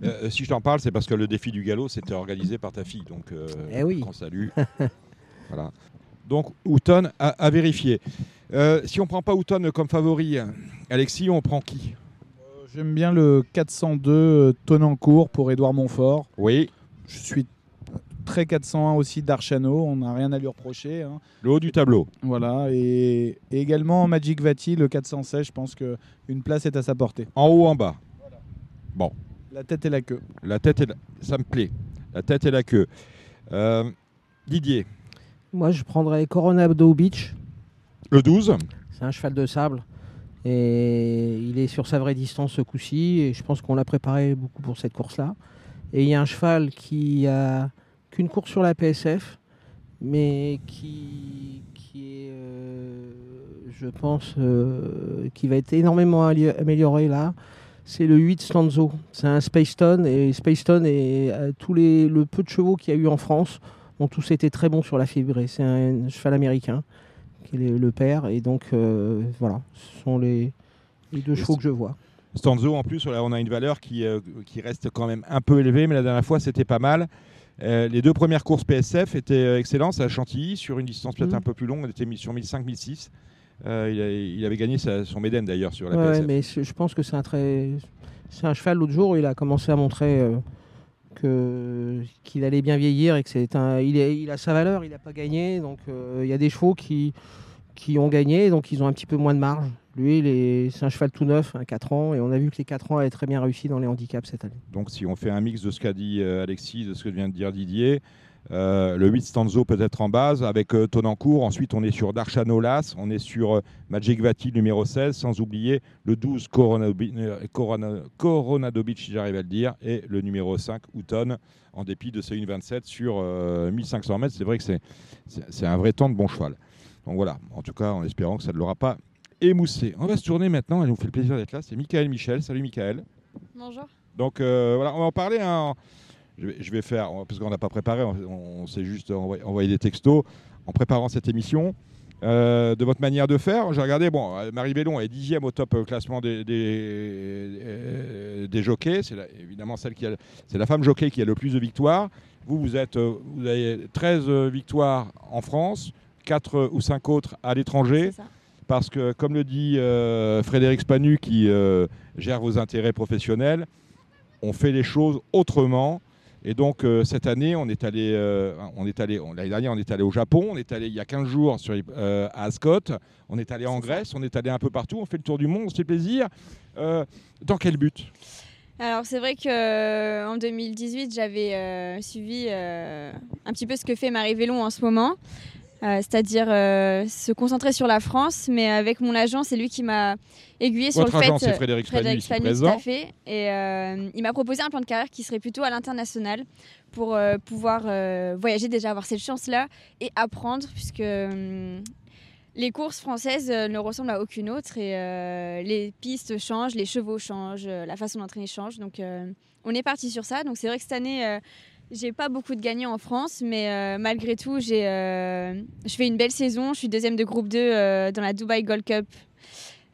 Euh, si je t'en parle, c'est parce que le défi du galop, c'était organisé par ta fille. Donc, euh, Eh oui. qu'on salue. voilà. Donc, Houghton à, à vérifier. Euh, si on prend pas Houghton comme favori, Alexis, on prend qui? J'aime bien le 402 euh, Tonancourt pour Édouard Montfort. Oui, Je suis très 401 aussi d'Archano, on n'a rien à lui reprocher. hein. le haut du tableau. Voilà, et, et également Magic Vati, le 416, je pense qu'une place est à sa portée. En haut, en bas. La tête et la queue. La tête et la... ça me plaît. La tête et la queue. Euh, Didier, Moi, je prendrais Coronado Beach. Le 12. C'est un cheval de sable. Et il est sur sa vraie distance ce coup-ci. Et je pense qu'on l'a préparé beaucoup pour cette course-là. Et il y a un cheval qui a qu'une course sur la PSF, mais qui, est, euh, je pense, euh, qui va être énormément amélioré là. C'est le 8 Stanzo. C'est un Space Stone. Et Space Stone et euh, tous les, le peu de chevaux qu'il y a eu en France ont tous été très bons sur la fibrée. C'est un cheval américain qui est le- père. Et donc, euh, voilà, ce sont les, les deux chevaux que je vois. Stanzo, en plus, on a une valeur qui, euh, qui reste quand même un peu élevée, mais la dernière fois, c'était pas mal. Euh, les deux premières courses PSF étaient excellentes à Chantilly, sur une distance peut-être Mhm. un peu plus longue, on était mis sur 1005-1006. Euh, il, a- il avait gagné sa- son Médène d'ailleurs sur la Ouais, PSF. mais je pense que c'est un très, c'est un cheval. L'autre jour, il a commencé à montrer euh, qu'il allait bien vieillir et que c'est un, il, a sa valeur. Il n'a pas gagné, donc euh, il y a des chevaux qui qui ont gagné, donc ils ont un petit peu moins de marge. Lui, c'est un cheval tout neuf, un 4 ans, et on a vu que les 4 ans avaient très bien réussi dans les handicaps cette année. Donc si on fait un mix de ce qu'a dit euh, Alexis, de ce que vient de dire Didier, euh, le 8 Stanzo peut-être en base avec euh, Tonancourt. Ensuite, on est sur Darchano Las, on est sur euh, Magic Vati numéro 16, sans oublier le 12 Coronadobi- euh, Corona- Coronadobic, si j'arrive à le dire, et le numéro 5 Houghton, en dépit de ce 1,27 sur euh, 1500 mètres. C'est vrai que c'est, un vrai temps de bon cheval. Donc voilà, en tout cas, en espérant que ça ne l'aura pas émoussé. On va se tourner maintenant, elle nous fait le plaisir d'être là. C'est Michael Michel. Salut Michael. Bonjour. Donc euh, voilà, on va en parler. hein. Je, vais, je vais faire, parce qu'on n'a pas préparé, on, on s'est juste envoyé, envoyé des textos en préparant cette émission. euh, de votre manière de faire, j'ai regardé, bon, euh, Marie Bellon est dixième au top euh, classement des, des, des jockeys. C'est évidemment celle qui a, c'est la femme jockey qui a le plus de victoires. Vous, vous, êtes, vous avez 13 euh, victoires en France, 4 ou 5 autres à l'étranger parce que, comme le dit euh, Frédéric Spanu, qui euh, gère vos intérêts professionnels, on fait les choses autrement. Et donc, euh, cette année, on est allé, euh, on est allé l'année dernière, on est allé au Japon, on est allé il y a 15 jours sur, euh, à Ascot, on est allé en. Grèce, on est allé un peu partout, on fait le tour du monde, on se fait plaisir. Euh, dans quel but? Alors c'est vrai que euh, en 2018 j'avais euh, suivi euh, un petit peu ce que fait Marie Vélon en ce moment, Euh, c'est-à-dire euh, se concentrer sur la France, mais avec mon agent c'est lui qui m'a aiguillé sur Votre le fait. agent, c'est Frédéric Spanu, Frédéric Spanu, présent. tout à fait. Et euh, il m'a proposé un plan de carrière qui serait plutôt à l'international pour euh, pouvoir euh, voyager déjà, avoir cette chance-là et apprendre, puisque hum, les courses françaises euh, ne ressemblent à aucune autre et euh, les pistes changent, les chevaux changent, euh, la façon d'entraîner change. Donc euh, on est parti sur ça. Donc c'est vrai que cette année, euh, J'ai pas beaucoup de gagnants en France, mais euh, malgré tout, j'ai, euh, je fais une belle saison. Je suis deuxième de groupe 2 euh, dans la Dubai Gold Cup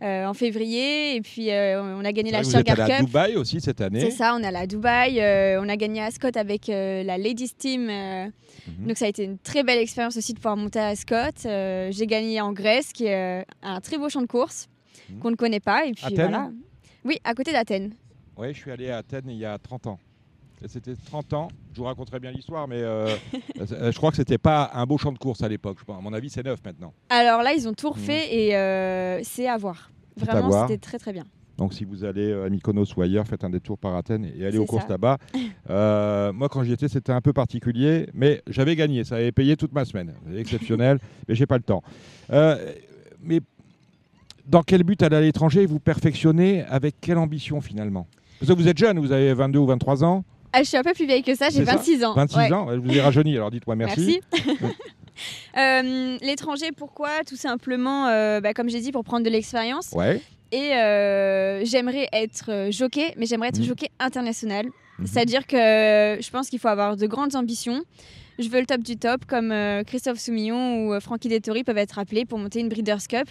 en février. Et puis, on a gagné la êtes Sugar allé à Cup. Dubaï aussi cette année. C'est ça, on est à Dubaï. euh, on a gagné à Ascot avec la Ladies Team. Mhm. Donc, ça a été une très belle expérience aussi de pouvoir monter à Ascot. J'ai gagné en Grèce, qui est un très beau champ de course Mhm. qu'on ne connaît pas. Et puis, Athènes voilà. Oui, à côté d'Athènes. Oui, je suis allé à Athènes il y a 30 ans. C'était 30 ans. Je vous raconterai bien l'histoire, mais euh, euh, je crois que c'était pas un beau champ de course à l'époque. À mon avis, c'est neuf maintenant. Alors là, ils ont tout refait et euh, c'est à voir. Vraiment, c'était très très bien. Donc, si vous allez à Mykonos ou ailleurs, faites un détour par Athènes et allez aux courses ça. là-bas. Euh, moi, quand j'y étais, c'était un peu particulier, mais j'avais gagné. Ça avait payé toute ma semaine. Exceptionnel, mais j'ai pas le temps. Mais dans quel but aller à l'étranger Vous perfectionnez avec quelle ambition finalement? Parce que vous êtes jeune, vous avez 22 ou 23 ans. Ah, je suis un peu plus vieille que ça, j'ai C'est ça 26 ans. 26 Ouais. ans, je vous ai rajeuni, alors dites-moi merci. Merci. Euh, L'étranger, pourquoi? Tout simplement, euh, bah, comme j'ai dit, pour prendre de l'expérience. Ouais. Et euh, j'aimerais être jockey, mais j'aimerais être Mhm. jockey international. Mhm. C'est-à-dire que je pense qu'il faut avoir de grandes ambitions. Je veux le top du top, comme Christophe Soumillon ou Francky Dettori peuvent être appelés pour monter une Breeders' Cup.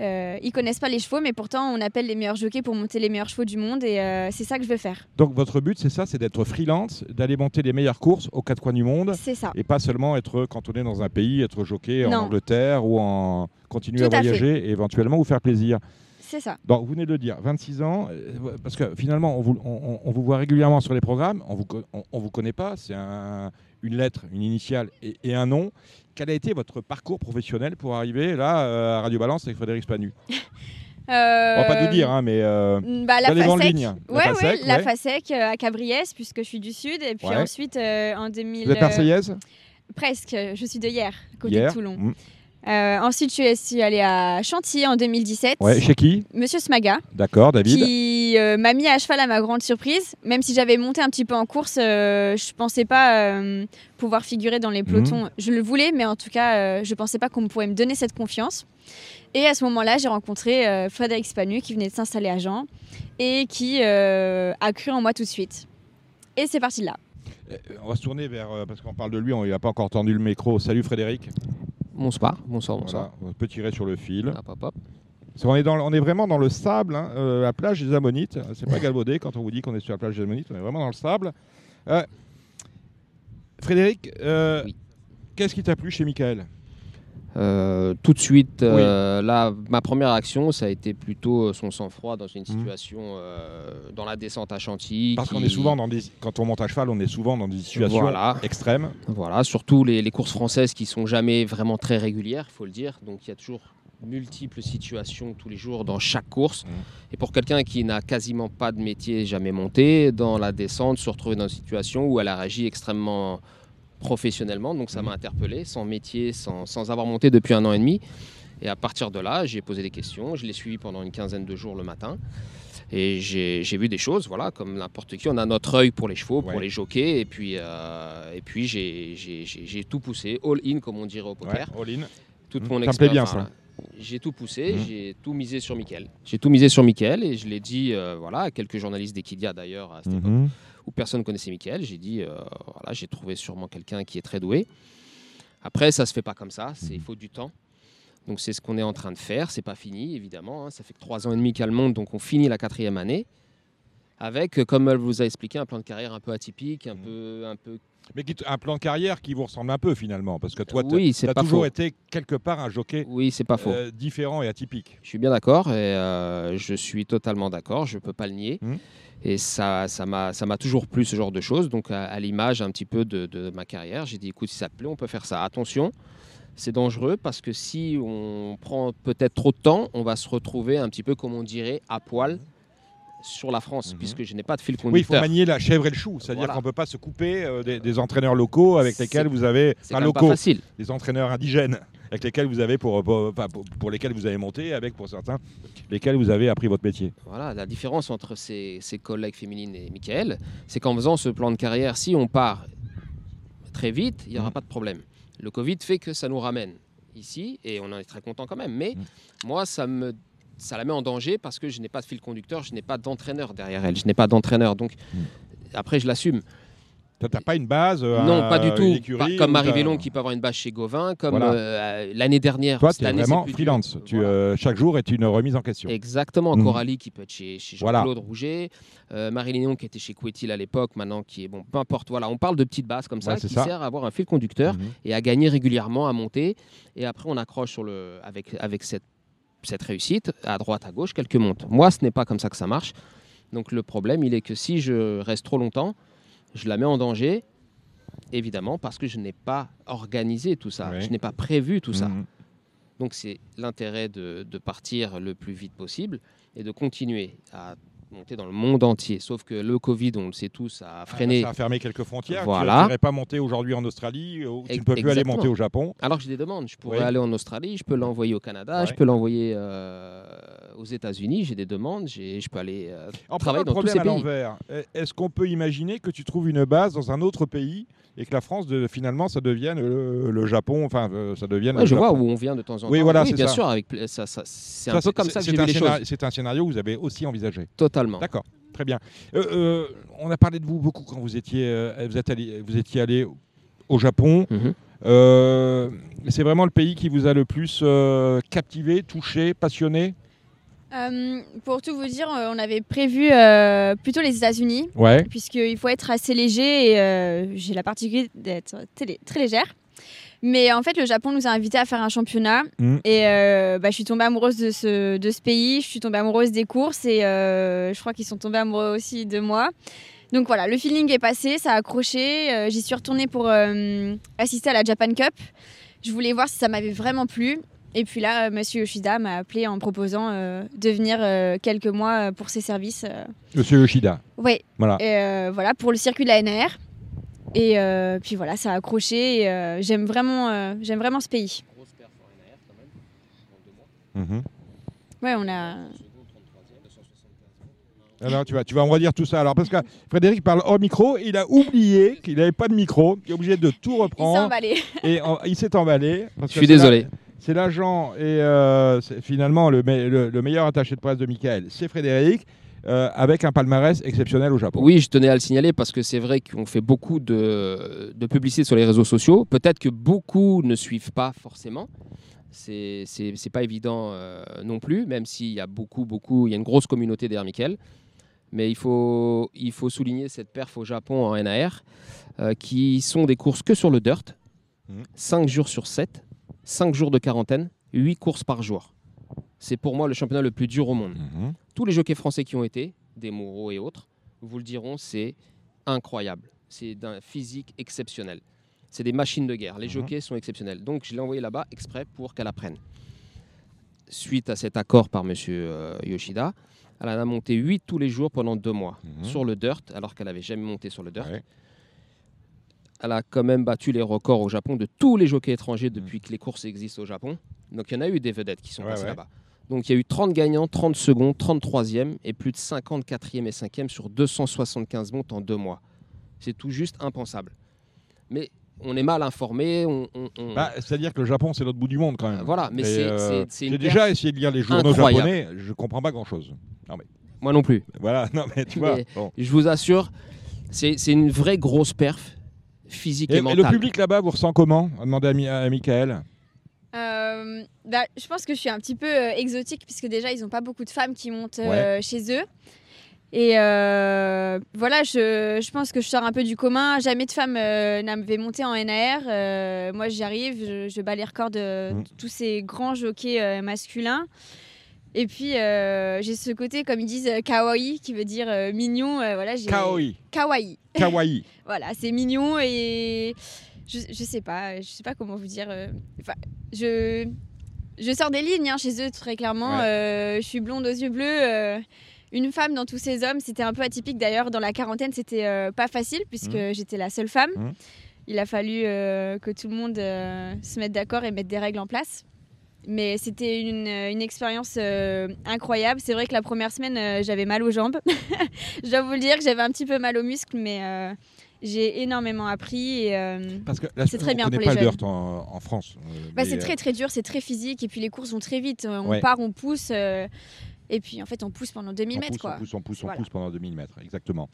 Euh, ils connaissent pas les chevaux, mais pourtant on appelle les meilleurs jockeys pour monter les meilleurs chevaux du monde, et euh, c'est ça que je veux faire. Donc votre but, c'est ça, c'est d'être freelance, d'aller monter les meilleures courses aux quatre coins du monde, C'est ça. et pas seulement être cantonné dans un pays, être jockey en Non. Angleterre ou en continuer Tout à voyager et éventuellement vous faire plaisir. C'est ça. Donc vous venez de le dire, 26 ans, euh, parce que finalement on vous, on- on- on vous voit régulièrement sur les programmes, on vous, on vous connaît pas, c'est un- une lettre, une initiale et, et un nom. Quel a été votre parcours professionnel pour arriver là euh, à Radio Balance avec Frédéric Spanu? On va pas tout dire, hein, mais euh, Bah, la FASEC. lignes. La Ouais, FASEC, ouais, la. FASEC euh, à Cabriès, puisque je suis du Sud. Et puis Ouais. ensuite, euh, en 2000. vous êtes euh, marseillaise Presque, je suis de hier, côté Hier de Toulon. Mm. Euh, ensuite, je suis allée à Chantilly en 2017. Ouais, chez qui? Monsieur Smaga, D'accord, David. qui euh, m'a mis à cheval à ma grande surprise. Même si j'avais monté un petit peu en course, euh, je pensais pas euh, pouvoir figurer dans les Mhm. pelotons. Je le voulais, mais en tout cas, je pensais pas qu'on pourrait me donner cette confiance. Et à ce moment-là, j'ai rencontré Frédéric Spanu, qui venait de s'installer à Jean, et qui a cru en moi tout de suite. Et c'est parti de là. On va se tourner vers, parce qu'on parle de lui, on n'a pas encore entendu le micro. Salut Frédéric. Bonsoir, bonsoir, bonsoir. Voilà, on peut tirer sur le fil. Hop, hop, hop. Parce qu'on est dans, on est vraiment dans le sable, hein, euh, la plage des Ammonites. C'est pas galvaudé quand on vous dit qu'on est sur la plage des Ammonites, on est vraiment dans le sable. Euh, Frédéric, euh, Oui. qu'est-ce qui t'a plu chez Michael? Euh, tout de suite, euh, là, ma première action, ça a été plutôt euh, son sang-froid dans une situation euh, dans la descente à Chantilly. Parce qu'on est souvent dans des, quand on monte à cheval, on est souvent dans des situations Voilà. extrêmes. Voilà, surtout les, les courses françaises qui sont jamais vraiment très régulières, il faut le dire. Donc il y a toujours multiples situations tous les jours dans chaque course. Mhm. Et pour quelqu'un qui n'a quasiment pas de métier jamais monté, dans la descente, se retrouver dans une situation où elle a réagi extrêmement professionnellement. Donc ça Mhm. m'a interpellé, sans métier, sans, sans avoir monté depuis un an et demi. Et à partir de là, j'ai posé des questions. Je l'ai suivi pendant une quinzaine de jours le matin. Et j'ai vu des choses, voilà, comme n'importe qui. On a notre œil pour les chevaux, pour Ouais. les jockeys. Et puis, euh, et puis j'ai- tout poussé, all in, comme on dirait au poker. Ouais, all in. Toute Mhm. mon plaît bien, expérience, ça. voilà. J'ai tout poussé, Mhm. j'ai tout misé sur Mickaël. J'ai tout misé sur Mickaël et je l'ai dit euh, voilà, à quelques journalistes d'Equidia d'ailleurs à cette époque Mhm. Où personne connaissait Mickaël. J'ai dit euh, voilà, j'ai trouvé sûrement quelqu'un qui est très doué. Après, ça se fait pas comme ça, il Mhm. faut du temps. Donc c'est ce qu'on est en train de faire. C'est pas fini évidemment. hein. Ça fait que trois ans et demi qu'elle monte, donc on finit la quatrième année avec, euh, comme elle vous a expliqué, un plan de carrière un peu atypique, un Mhm. peu, un peu. Mais un plan de carrière qui vous ressemble un peu finalement, parce que toi, tu Oui, c'est as toujours faux. été quelque part un jockey Oui, c'est pas faux. euh, différent et atypique. Je suis bien d'accord et euh, je suis totalement d'accord, je ne peux pas le nier. Mhm. Et ça ça m'a ça m'a toujours plu ce genre de choses. Donc à, à l'image un petit peu de, de ma carrière, j'ai dit écoute si ça te plaît, on peut faire ça. Attention, c'est dangereux parce que si on prend peut-être trop de temps, on va se retrouver un petit peu comme on dirait à poil sur la France, Mhm. puisque je n'ai pas de fil Oui, il faut conducteur. manier la chèvre et le chou, c'est-à-dire Voilà. qu'on ne peut pas se couper euh, des, des entraîneurs locaux avec lesquels vous avez, enfin pas locaux, facile. des entraîneurs indigènes avec lesquels vous avez pour, pour, lesquels vous avez monté, avec pour certains lesquels vous avez appris votre métier. Voilà, la différence entre ses, ses collègues féminines et Michael, c'est qu'en faisant ce plan de carrière, si on part très vite, il n'y aura Mhm. pas de problème. Le Covid fait que ça nous ramène ici et on en est très content quand même. Mais Mhm. moi, ça me ça la met en danger parce que je n'ai pas de fil conducteur, je n'ai pas d'entraîneur derrière elle, je n'ai pas d'entraîneur. Donc après, je l'assume. T'as pas une base euh, Non, pas du tout. écurie Pas- comme Marie Vélon qui peut avoir une base chez Gauvin, comme Voilà. euh, l'année dernière. Toi, tu es vraiment freelance. Tu, Voilà. euh, chaque jour est une remise en question. Exactement, Mhm. Coralie qui peut être chez, chez Voilà. Jean-Claude Rouget, euh, Marie Léon qui était chez Couetil à l'époque, maintenant qui est bon, peu importe. Voilà, on parle de petites bases comme ça Ouais, qui ça. sert à avoir un fil conducteur Mhm. et à gagner régulièrement, à monter. Et après, on accroche sur le, avec, avec cette, cette réussite, à droite, à gauche, quelques montes. Moi, ce n'est pas comme ça que ça marche. Donc le problème, il est que si je reste trop longtemps, je la mets en danger, évidemment, parce que je n'ai pas organisé tout ça, Ouais. je n'ai pas prévu tout ça. Mhm. Donc c'est l'intérêt de, de partir le plus vite possible et de continuer à monter dans le monde entier. Sauf que le Covid, on le sait tous, a freiné. Ça a fermé quelques frontières. Voilà. Tu n'irais pas monter aujourd'hui en Australie ou tu ne peux plus aller monter au Japon. Alors j'ai des demandes. Je pourrais Oui. aller en Australie, je peux l'envoyer au Canada, Ouais. je peux l'envoyer euh, aux États-Unis. J'ai des demandes, j'ai- je peux aller euh, En travailler dans le tous ces pays. l'envers, est-ce qu'on peut imaginer que tu trouves une base dans un autre pays et que la France, de- finalement, ça devienne le, le Japon, enfin, euh, ça devienne. Ouais, je vois où on vient de temps en temps. Oui, voilà, c'est bien ça. sûr, avec pla- ça, ça- c'est un peu comme ça que j'ai vu les scénario- choses. C'est un scénario que vous avez aussi envisagé. Totalement. D'accord, très bien. Euh, euh, on a parlé de vous beaucoup quand vous étiez, euh, vous êtes allé, vous étiez allé au Japon. Mhm. Euh, c'est vraiment le pays qui vous a le plus euh, captivé, touché, passionné? Euh, pour tout vous dire, on avait prévu euh, plutôt les États-Unis, Ouais. puisqu'il faut être assez léger et euh, j'ai la particularité d'être très légère. Mais en fait, le Japon nous a invités à faire un championnat Mm. et euh, bah, je suis tombée amoureuse de ce, de ce pays, je suis tombée amoureuse des courses et euh, je crois qu'ils sont tombés amoureux aussi de moi. Donc voilà, le feeling est passé, ça a accroché. euh, J'y suis retournée pour assister à la Japan Cup. Je voulais voir si ça m'avait vraiment plu. Et puis là, Monsieur Yoshida m'a appelé en me proposant euh, de venir euh, quelques mois pour ses services. euh. Monsieur Yoshida. Ouais, Voilà. et, voilà, pour le circuit de la NR. Et euh, puis voilà, ça a accroché. et, euh, j'aime vraiment, euh, j'aime vraiment ce pays. Mhm. Ouais, on a. Alors, tu vas, tu vas, on va dire tout ça. Alors, parce que Frédéric parle hors micro, il a oublié qu'il n'avait pas de micro, il est obligé de tout Il s'est reprendre. emballé. Et en- il s'est emballé. parce Je que suis désolé. C'est l'agent et euh, c'est finalement le, me- le- le meilleur attaché de presse de Michael, c'est Frédéric, euh, avec un palmarès exceptionnel au Japon. Oui, je tenais à le signaler parce que c'est vrai qu'on fait beaucoup de, de publicité sur les réseaux sociaux. Peut-être que beaucoup ne suivent pas forcément. C'est pas évident euh, non plus, même s'il y a beaucoup, beaucoup, il y a une grosse communauté derrière Mickaël. Mais il faut, il faut souligner cette perf au Japon en NAR, euh, qui sont des courses que sur le dirt, Mhm. 5 jours sur 7, 5 jours de quarantaine, 8 courses par jour. C'est pour moi le championnat le plus dur au monde Mhm. tous les jockeys français qui ont été, des Moreau et autres, vous le diront, c'est incroyable. C'est d'un physique exceptionnel. C'est des machines de guerre. Les Mhm. jockeys sont exceptionnels. Donc je l'ai envoyé là-bas exprès pour qu'elle apprenne. Suite à cet accord par M. Yoshida, elle en a monté 8 tous les jours pendant deux mois Mhm. sur le dirt, alors qu'elle n'avait jamais monté sur le dirt. Ouais. Elle a quand même battu les records au Japon de tous les jockeys étrangers depuis que les courses existent au Japon. Donc il y en a eu des vedettes qui sont Ouais, passées ouais. là-bas. Donc il y a eu 30 gagnants, 30 secondes, 33e et plus de 50 4e et 5e sur 275 montes en deux mois. C'est tout juste impensable. Mais on est mal informé. On, on- on- Bah, C'est-à-dire que le Japon, c'est l'autre bout du monde quand même. Voilà, mais c'est- euh, J'ai déjà essayé de lire les journaux incroyable. japonais, je comprends pas grand-chose. Moi non plus. Voilà, non mais tu vois. Mais- bon. Je vous assure, c'est une vraie grosse perf physique et, Et, et mentale. le public là-bas vous ressent comment? A demandé à, à Michael. Euh, bah, je pense que je suis un petit peu euh, exotique puisque déjà ils n'ont pas beaucoup de femmes qui montent euh, chez eux. Et voilà, je, je pense que je sors un peu du commun. Jamais de femme n'avait monté en NAR. Moi, j'y arrive, je, je bats les records de Mm. tous ces grands jockeys masculins. Et puis, euh, j'ai ce côté, comme ils disent, kawaii, qui veut dire euh, mignon. Euh, voilà, j'ai- Kaoi, Kawaii. kawaii. Voilà, c'est mignon et je, je sais pas, je sais pas comment vous dire. euh, Enfin, je je sors des lignes hein, chez eux très clairement. Ouais. euh, je suis blonde aux yeux bleus. euh, une femme dans tous ces hommes, c'était un peu atypique d'ailleurs. Dans la quarantaine, c'était euh, pas facile puisque j'étais la seule femme. Mhm. Il a fallu euh, que tout le monde euh, se mette d'accord et mette des règles en place. Mais c'était une, une expérience incroyable. C'est vrai que la première semaine, j'avais mal aux jambes. Je dois vous le dire que j'avais un petit peu mal aux muscles, mais j'ai énormément appris. Et, euh, Parce que là, C'est très on bien pour pas les le jeunes. dirt en, en France. euh, bah, mais, c'est euh, très très dur, c'est très physique. Et puis les courses vont très vite. On Ouais. part, on pousse. euh, et puis en fait, on pousse pendant 2000 on mètres. pousse, quoi. on pousse, on pousse, on Voilà. pousse pendant 2000 mètres, exactement.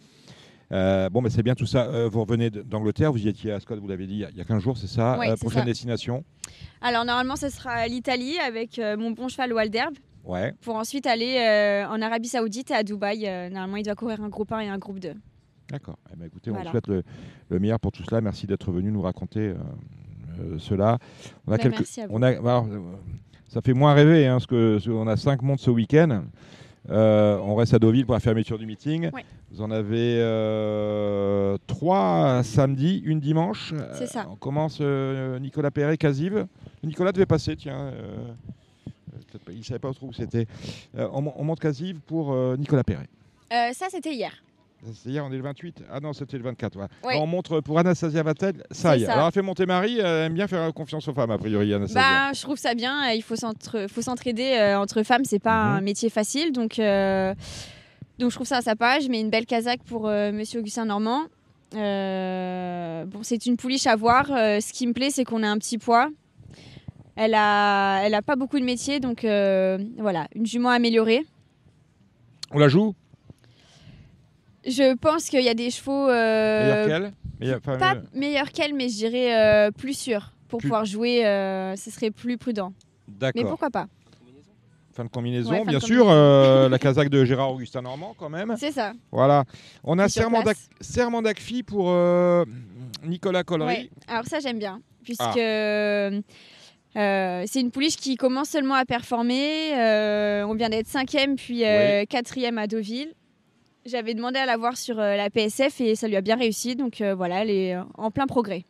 Euh, bon, mais c'est bien tout ça. Euh, vous revenez d'Angleterre, vous y étiez à Scott, vous l'avez dit, il y a- il y a 15 jours, c'est ça? Ouais, Euh, c'est Prochaine ça. destination? Alors normalement, ce sera l'Italie avec euh, mon bon cheval Walderb Ouais. pour ensuite aller euh, en Arabie Saoudite et à Dubaï. Euh, normalement, il doit courir un groupe 1 et un groupe 2. D'accord. Eh ben, écoutez, on vous souhaite le, le meilleur pour tout cela. Merci d'être venu nous raconter euh, euh, cela. On a Ben, quelques. merci à vous. On a, alors, euh, ça fait moins rêver, hein, parce que parce qu'on a cinq mondes ce week-end. Euh, on reste à Deauville pour la fermeture du meeting. Ouais. Vous en avez euh, trois samedi, une dimanche. C'est ça. On commence Nicolas Perret, Casive. Nicolas devait passer, tiens. il ne savait pas trop où c'était. On, mon- on monte Casive pour Nicolas Perret. Ça, c'était hier. C'est hier, on est le 28 Ah non, c'était le 24. voilà. Oui. On montre pour Anastasia Vatel, ça y est. Alors, elle fait monter Marie, elle aime bien faire confiance aux femmes, a priori, Anastasia. Bah, je trouve ça bien. euh, Il faut s'entraider euh, entre femmes. C'est pas Mhm. un métier facile. Donc, euh, donc, je trouve ça à sa page. Mais une belle casaque pour euh, Monsieur Augustin Normand. Euh, bon, c'est une pouliche à voir. Euh, ce qui me plaît, c'est qu'on a un petit poids. Elle a, elle a pas beaucoup de métier. Donc, euh, voilà, une jument améliorée. On la joue? Je pense qu'il y a des chevaux qu'elle Meilleure- enfin, pas euh, meilleurs qu'elle, mais je dirais euh, plus sûrs. Pour Plus- pouvoir jouer, euh, ce serait plus prudent. Mais D'accord. pourquoi pas Fin de combinaison, Ouais, fin de bien sûr. la casaque de Gérard Augustin Normand, quand même. C'est ça. Voilà. On a serment d'Acfi pour Nicolas Collery. Ouais. Alors ça j'aime bien, puisque Ah. euh, c'est une pouliche qui commence seulement à performer. Euh, on vient d'être cinquième puis euh, quatrième à Deauville. J'avais demandé à la voir sur euh, la PSF et ça lui a bien réussi. Donc euh, voilà, elle est euh, en plein progrès.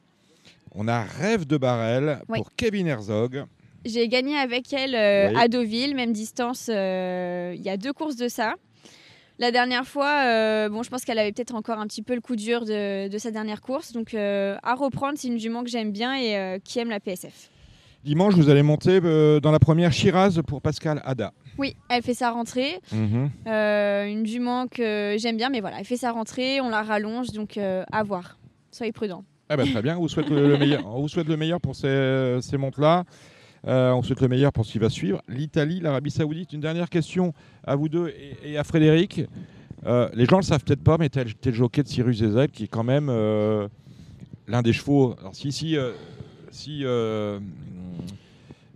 On a Rêve de Barrel pour Kevin Herzog. J'ai gagné avec elle euh, Oui. à Deauville, même distance. euh, Il y a deux courses de ça. La dernière fois, euh, bon, je pense qu'elle avait peut-être encore un petit peu le coup dur de, de sa dernière course. Donc à reprendre, c'est une jument que j'aime bien et qui aime la PSF. Dimanche, vous allez monter euh, dans la première Shiraz pour Pascal Ada. Oui, elle fait sa rentrée. Mhm. Euh, une jument que j'aime bien, mais voilà, elle fait sa rentrée, on la rallonge, donc euh, à voir. Soyez prudents. Ah bah, très bien, on vous souhaite le, le meilleur. On vous souhaite le meilleur pour ces, ces montes-là. Euh, on souhaite le meilleur pour ce qui va suivre. L'Italie, l'Arabie Saoudite. Une dernière question à vous deux et, et à Frédéric. Euh, les gens ne le savent peut-être pas, mais tu es, le jockey de Cyrus Ezel, qui est quand même euh, l'un des chevaux. Alors, si, si, si euh,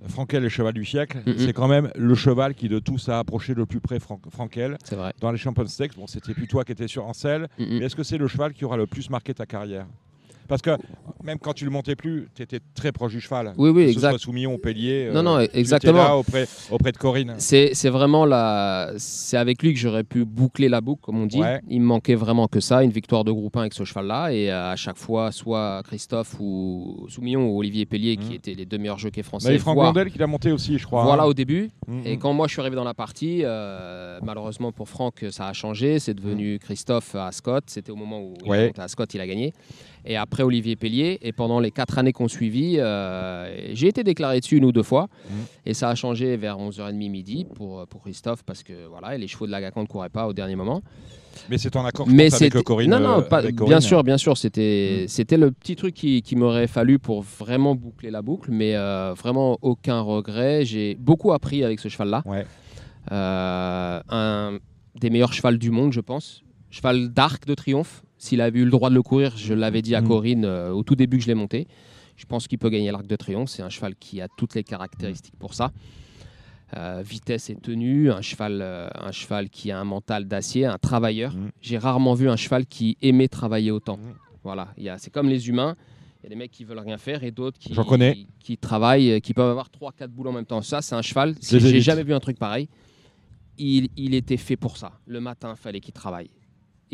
Frankel est le cheval du siècle, c'est quand même le cheval qui de tous a approché le plus près Fran- Frankel. C'est vrai. Dans les Champions Stakes, bon, c'était plus toi qui étais sur Mhm. mais est-ce que c'est le cheval qui aura le plus marqué ta carrière? Parce que même quand tu le montais plus, tu étais très proche du cheval. Oui, oui, que ce exact. soit Soumillon ou Pellier. Non, non, tu étais exactement. là auprès, auprès de Corinne. C'est vraiment la... c'est avec lui que j'aurais pu boucler la boucle, comme on dit. Ouais. Il me manquait vraiment que ça, une victoire de groupe 1 avec ce cheval-là. Et euh, à chaque fois, soit Christophe ou Soumillon ou Olivier Pellier, qui Mhm. étaient les deux meilleurs jockeys français. et Franck Blondel qui l'a monté aussi, je crois. Voilà hein. au début. Mhm. Et quand moi je suis arrivé dans la partie, euh, malheureusement pour Franck, ça a changé. C'est devenu Christophe à Scott. C'était au moment où il Mm. Ouais. est monté à Scott, il a gagné. Et après Olivier Pellier. Et pendant les quatre années qu'on suivit, euh, j'ai été déclaré dessus une ou deux fois. Mhm. Et ça a changé vers 11h30 midi pour, pour Christophe parce que voilà, les chevaux de la Gacan ne couraient pas au dernier moment. Mais c'est en accord Mais avec c'était Corinne. non non euh, pas- avec bien Corinne. sûr bien sûr c'était Mm. c'était le petit truc qui, qui m'aurait fallu pour vraiment boucler la boucle mais euh, vraiment aucun regret j'ai beaucoup appris avec ce cheval là Ouais. un des meilleurs chevals du monde je pense cheval d'arc de triomphe s'il avait eu le droit de le courir je l'avais dit à Mm. Corinne euh, au tout début que je l'ai monté je pense qu'il peut gagner l'arc de triomphe c'est un cheval qui a toutes les caractéristiques pour ça Euh, vitesse et tenue, un cheval, euh, un cheval qui a un mental d'acier, un travailleur. Mm. J'ai rarement vu un cheval qui aimait travailler autant. Mm. Voilà, c'est comme les humains. Il y a des mecs qui veulent rien faire et d'autres qui, travaillent, qui peuvent avoir 3-4 boulots en même temps. Ça, c'est un cheval. J'ai jamais vu un truc pareil. Il, il était fait pour ça. Le matin, il fallait qu'il travaille.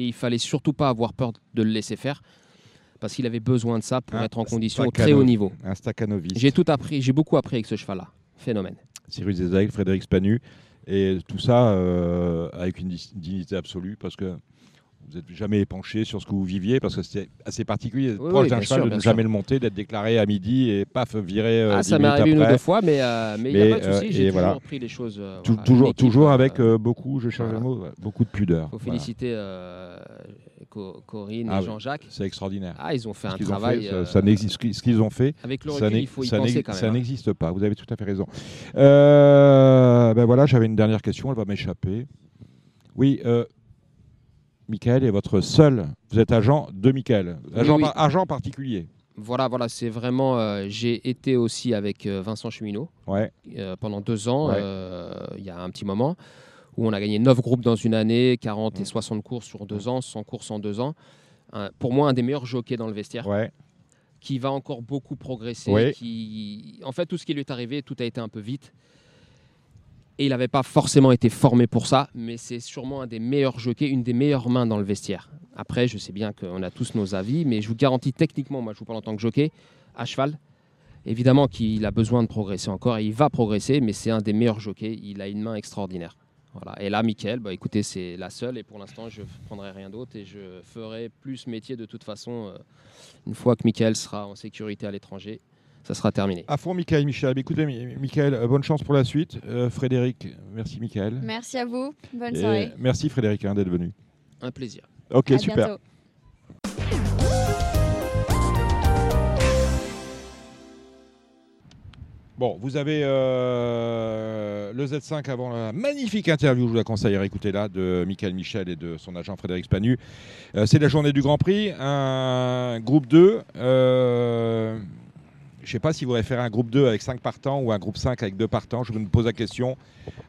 Et il fallait surtout pas avoir peur de le laisser faire parce qu'il avait besoin de ça pour Un être en condition au très haut niveau. Un. J'ai tout appris, j'ai beaucoup appris avec ce cheval-là. Phénomène. Cyrus Ezel, Frédéric Spanu. Et tout ça euh, avec une dignité absolue parce que vous n'êtes jamais épanché sur ce que vous viviez parce que c'était assez particulier Oui, proche oui, d'un cheval, sûr, de ne sûr. jamais le monter, d'être déclaré à midi et paf, viré euh, Ah, 10 ça m'est arrivé une ou après. deux fois, mais euh, mais il n'y a pas de euh, souci. et J'ai toujours voilà. pris les choses. euh, Tou- voilà, toujours, toujours euh, avec euh, beaucoup, je cherche voilà. le mot, beaucoup de pudeur. faut Voilà. féliciter euh, Co- Corinne Ah et. Jean-Jacques. C'est extraordinaire. Ah, ils ont fait Ce un travail. fait, ça- euh, ça n'existe- ce qu'ils- ont fait, Avec le ça recul, n'ex- il faut y ça penser quand ça même. hein. n'existe pas. Vous avez tout à fait raison. Euh, ben voilà, j'avais une dernière question, elle va m'échapper. Oui, euh, Michael est votre seul. Vous êtes agent de Michael. Agent, oui. par- agent particulier. Voilà, voilà, c'est vraiment. euh, J'ai été aussi avec euh, Vincent Cheminot Ouais. euh, pendant deux ans, Ouais. euh, il y a un petit moment, où on a gagné 9 groupes dans une année, 40 Mm. et 60 courses sur deux ans, 100 courses en deux ans. Pour moi, un des meilleurs jockeys dans le vestiaire, qui va encore beaucoup progresser. Qui... En fait, tout ce qui lui est arrivé, tout a été un peu vite. Et il n'avait pas forcément été formé pour ça, mais c'est sûrement un des meilleurs jockeys, une des meilleures mains dans le vestiaire. Après, je sais bien qu'on a tous nos avis, mais je vous garantis techniquement, moi je vous parle en tant que jockey, à cheval, évidemment qu'il a besoin de progresser encore, et il va progresser, mais c'est un des meilleurs jockeys, il a une main extraordinaire. Voilà. Et là, Mickaël, bah, écoutez, c'est la seule, et pour l'instant, je ne prendrai rien d'autre, et je ferai plus métier de toute façon, euh, une fois que Mickaël sera en sécurité à l'étranger, ça sera terminé. À fond, Michael, Michel. Écoutez, Mi- Michael, euh, bonne chance pour la suite. Euh, Frédéric, merci, Michael. Merci à vous. Bonne Et soirée. merci, Frédéric, hein, d'être venu. Un plaisir. Ok, à super. bientôt. Bon, vous avez euh, le Z5 avant la magnifique interview, je vous la conseille à écouter là, de Michael Michel et de son agent Frédéric Spanu. Euh, c'est la journée du Grand Prix, un groupe 2. euh, je ne sais pas si vous référez un groupe 2 avec 5 partants ou un groupe 5 avec 2 partants. Je me pose la question.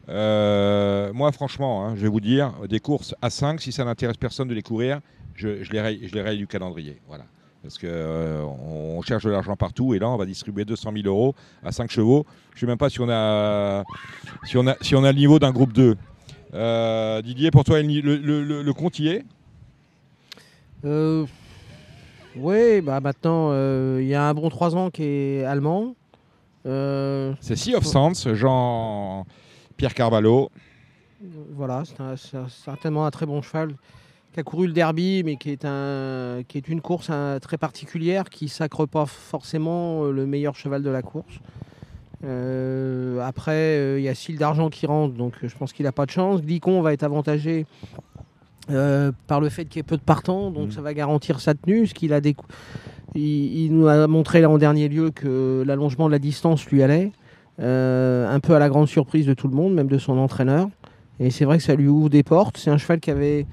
Euh, moi, franchement, hein, je vais vous dire, des courses à 5, si ça n'intéresse personne de les courir, je, les, raye, du calendrier. Parce qu'on on cherche de l'argent partout et là, on va distribuer 200 000 euros à 5 chevaux. Je ne sais même pas si on a, si on a, le niveau d'un groupe 2. Euh, Didier, pour toi, le, le, compte y est? Euh, oui, bah maintenant, euh, il y a un bon 3 ans qui est allemand. Euh, C'est Sea of Sands, Jean-Pierre Carvalho. voilà, c'est certainement un très bon cheval qui a couru le derby, mais qui est, un, qui est une course hein, très particulière, qui sacre pas forcément euh, le meilleur cheval de la course. Euh, après, euh, il y a Syl d'Argent qui rentre, donc je pense qu'il n'a pas de chance. Glicon va être avantagé euh, par le fait qu'il y ait peu de partants, donc Mhm. ça va garantir sa tenue. Ce qu'il a décou- il, il nous a montré là en dernier lieu que l'allongement de la distance lui allait, euh, un peu à la grande surprise de tout le monde, même de son entraîneur. Et c'est vrai que ça lui ouvre des portes. C'est un cheval qui avait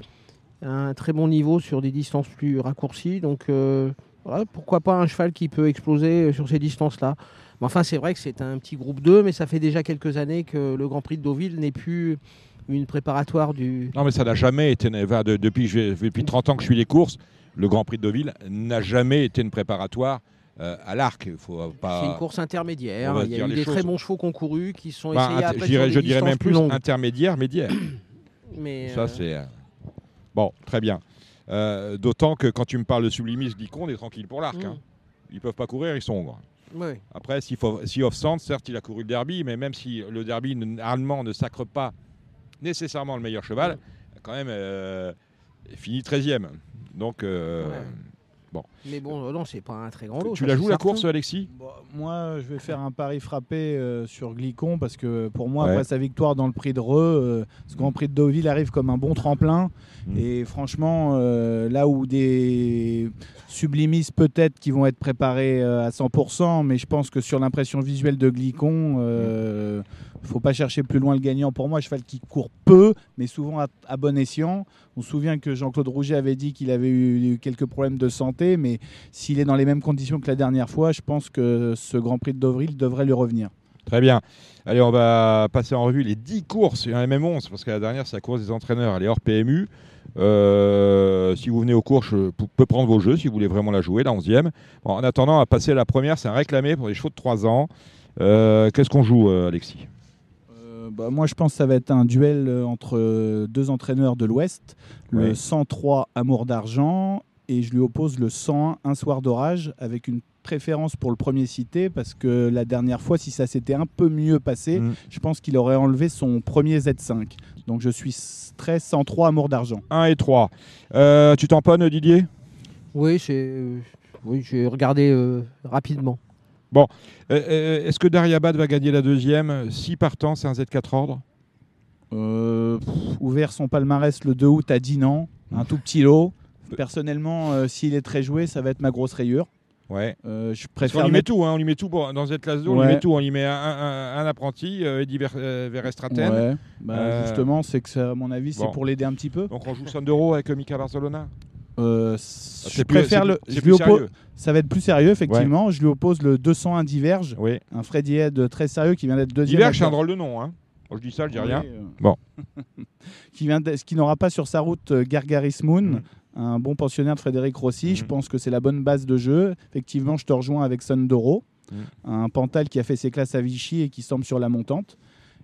un très bon niveau sur des distances plus raccourcies. Donc euh, voilà, pourquoi pas un cheval qui peut exploser sur ces distances-là. Mais enfin, c'est vrai que c'est un petit groupe 2, mais ça fait déjà quelques années que le Grand Prix de Deauville n'est plus une préparatoire du. Non, mais ça n'a jamais été. enfin, de- depuis, depuis 30 ans que je suis les courses, le Grand Prix de Deauville n'a jamais été une préparatoire euh, à l'arc. Faut pas. C'est une course intermédiaire. Il y a eu des choses. très bons chevaux concourus qui sont Bah, essayés après je dirais, sur je dirais même plus intermédiaire, médiaire. Mais, Ça, euh, c'est. euh, Bon, très bien. Euh, D'autant que quand tu me parles de Sublimis, Glicon, on est tranquille pour l'arc. Mm. hein. Ils peuvent pas courir, ils sont hongres. ouais. Après, Sea of Sea of Sands, certes, il a couru le derby, mais même si le derby allemand ne sacre pas nécessairement le meilleur cheval, quand même, euh, il finit 13e. Donc, euh, Ouais. Mais bon, non, c'est pas un très grand lot. tu la joues la course, Alexis? Bon, moi, je vais faire un pari frappé euh, sur Glicon parce que pour moi, Ouais. après sa victoire dans le prix de Reux, euh, ce Grand Prix de Deauville arrive comme un bon tremplin. Mm. Et franchement, euh, là où des sublimistes peut-être qui vont être préparés euh, à 100%, mais je pense que sur l'impression visuelle de Glicon, euh, faut pas chercher plus loin le gagnant. Pour moi, cheval qui court peu, mais souvent à, à bon escient. On se souvient que Jean-Claude Rouget avait dit qu'il avait eu quelques problèmes de santé, mais s'il est dans les mêmes conditions que la dernière fois, je pense que ce Grand Prix de Deauville devrait lui revenir. Très bien. Allez, on va passer en revue les 10 courses. Il y en a même 11, parce que la dernière, c'est la course des entraîneurs. Elle est hors PMU. Euh, si vous venez aux courses, je peux prendre vos jeux si vous voulez vraiment la jouer, la 11e. Bon, en attendant, va passer à la première. C'est un réclamé pour les chevaux de 3 ans. Euh, Qu'est-ce qu'on joue, euh, Alexis? Bah, moi, je pense que ça va être un duel euh, entre euh, deux entraîneurs de l'Ouest, le Ouais. 103 Amour d'Argent, et je lui oppose le 101 Un Soir d'Orage, avec une préférence pour le premier cité, parce que la dernière fois, si ça s'était un peu mieux passé, Mm. je pense qu'il aurait enlevé son premier Z5. Donc je suis très 103 Amour d'Argent. 1 et 3. Euh, tu tamponnes, Didier? Oui, euh, Oui, j'ai regardé euh, rapidement. Euh, euh, Est-ce que Dariabad va gagner la deuxième Si partant, c'est un Z4 ordre Euh, pff, ouvert son palmarès le 2 août à Dinan, un tout petit lot. Personnellement, euh, s'il est très joué, ça va être ma grosse rayure. Ouais. Euh, je préfère lui met mettre- tout, hein, on lui met tout pour- dans cette classe 2, on lui met tout. On lui met un, un- un apprenti, Eddie Ver- Verstraeten. Ouais, bah, Justement, c'est que ça, à mon avis, c'est bon. pour l'aider un petit peu. Donc on joue Sandero avec Mika Barcelona. Euh, Ah, je préfère le. je lui oppose-. Ça va être plus sérieux, effectivement. Je lui oppose le 201 Diverge, Oui. un Freddy Head très sérieux qui vient d'être deuxième. Diverge, c'est un drôle de nom. Hein. Je dis ça, je dis Oui, rien. euh, Bon. qui vient de- qui n'aura pas sur sa route euh, Gargaris Moon, Mhm. un bon pensionnaire de Frédéric Rossi. Je Mhm. pense que c'est la bonne base de jeu. Effectivement, je te rejoins avec Sundoro, Mhm. un Pantal qui a fait ses classes à Vichy et qui semble sur la montante.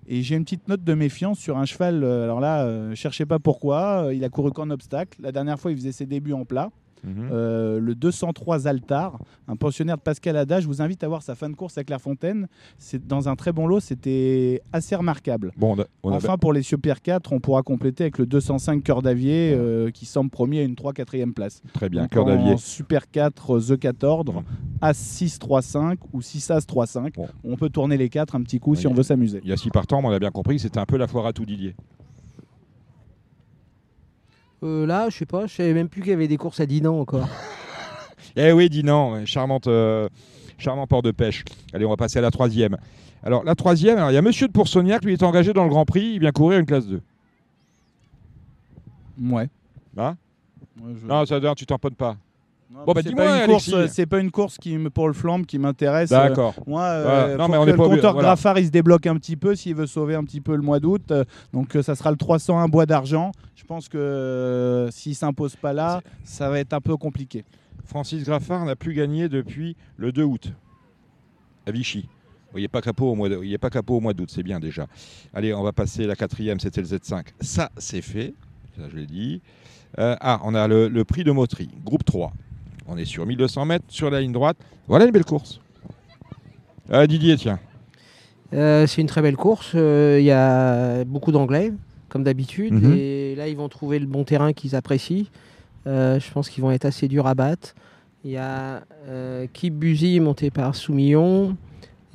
Et j'ai une petite note de méfiance sur un cheval. euh, alors là, euh, cherchez pas pourquoi. euh, il a couru qu'en obstacle. La dernière fois, il faisait ses débuts en plat. Mhm. Euh, le 203 Altar, un pensionnaire de Pascal Ada. Je vous invite à voir sa fin de course à Clairefontaine. C'est dans un très bon lot. C'était assez remarquable. Bon, on a- Enfin, pour les Pierre 4, on pourra compléter avec le 205 Cœur d'Avier euh, qui semble promis à une 3-4e place. très bien. Donc, Cœur d'avier. Super 4, The 14, Mhm. As 6 3-5 ou 6 As 3-5. Bon. On peut tourner les 4 un petit coup si on veut s'amuser. Il y a six partants, mais on a bien compris que c'était un peu la foire à tout Didier. Euh, là, je sais pas, je savais même plus qu'il y avait des courses à Dinan encore. Eh oui, Dinan, charmante, euh, charmant port de pêche. Allez, on va passer à la troisième. Alors, la troisième, alors, il y a Monsieur de Poursognac, lui est engagé dans le Grand Prix, il vient courir une classe 2. Ouais. Hein Ouais, je- Non, ça tu t'en potes pas. Non, bon, bah, c'est dis-moi, pas une course, Alexis. euh, C'est pas une course qui me, pour le flambe qui m'intéresse. euh, D'accord. Moi, euh, Ouais, non, faut mais on que est le pas compteur voilà. Graffard il se débloque un petit peu s'il veut sauver un petit peu le mois d'août. euh, Donc euh, ça sera le 301 bois d'argent. Je pense que euh, s'il s'impose pas là, ça va être un peu compliqué. Francis Graffard n'a plus gagné depuis le 2 août à Vichy. Il n'y a pas capot au mois de- il y a pas capot au mois d'août, c'est bien déjà. Allez, on va passer la quatrième, c'était le Z5. Ça, c'est fait. Ça, je l'ai dit. Euh, ah, on a le, le prix de Moterie, groupe 3. On est sur 1200 mètres, sur la ligne droite. Voilà une belle course. Euh, Didier, tiens. Euh, c'est une très belle course. euh, Il y a beaucoup d'anglais, comme d'habitude. Mhm. Et là, ils vont trouver le bon terrain qu'ils apprécient. Je pense qu'ils vont être assez durs à battre. Il y a Kip Buzy monté par Soumillon.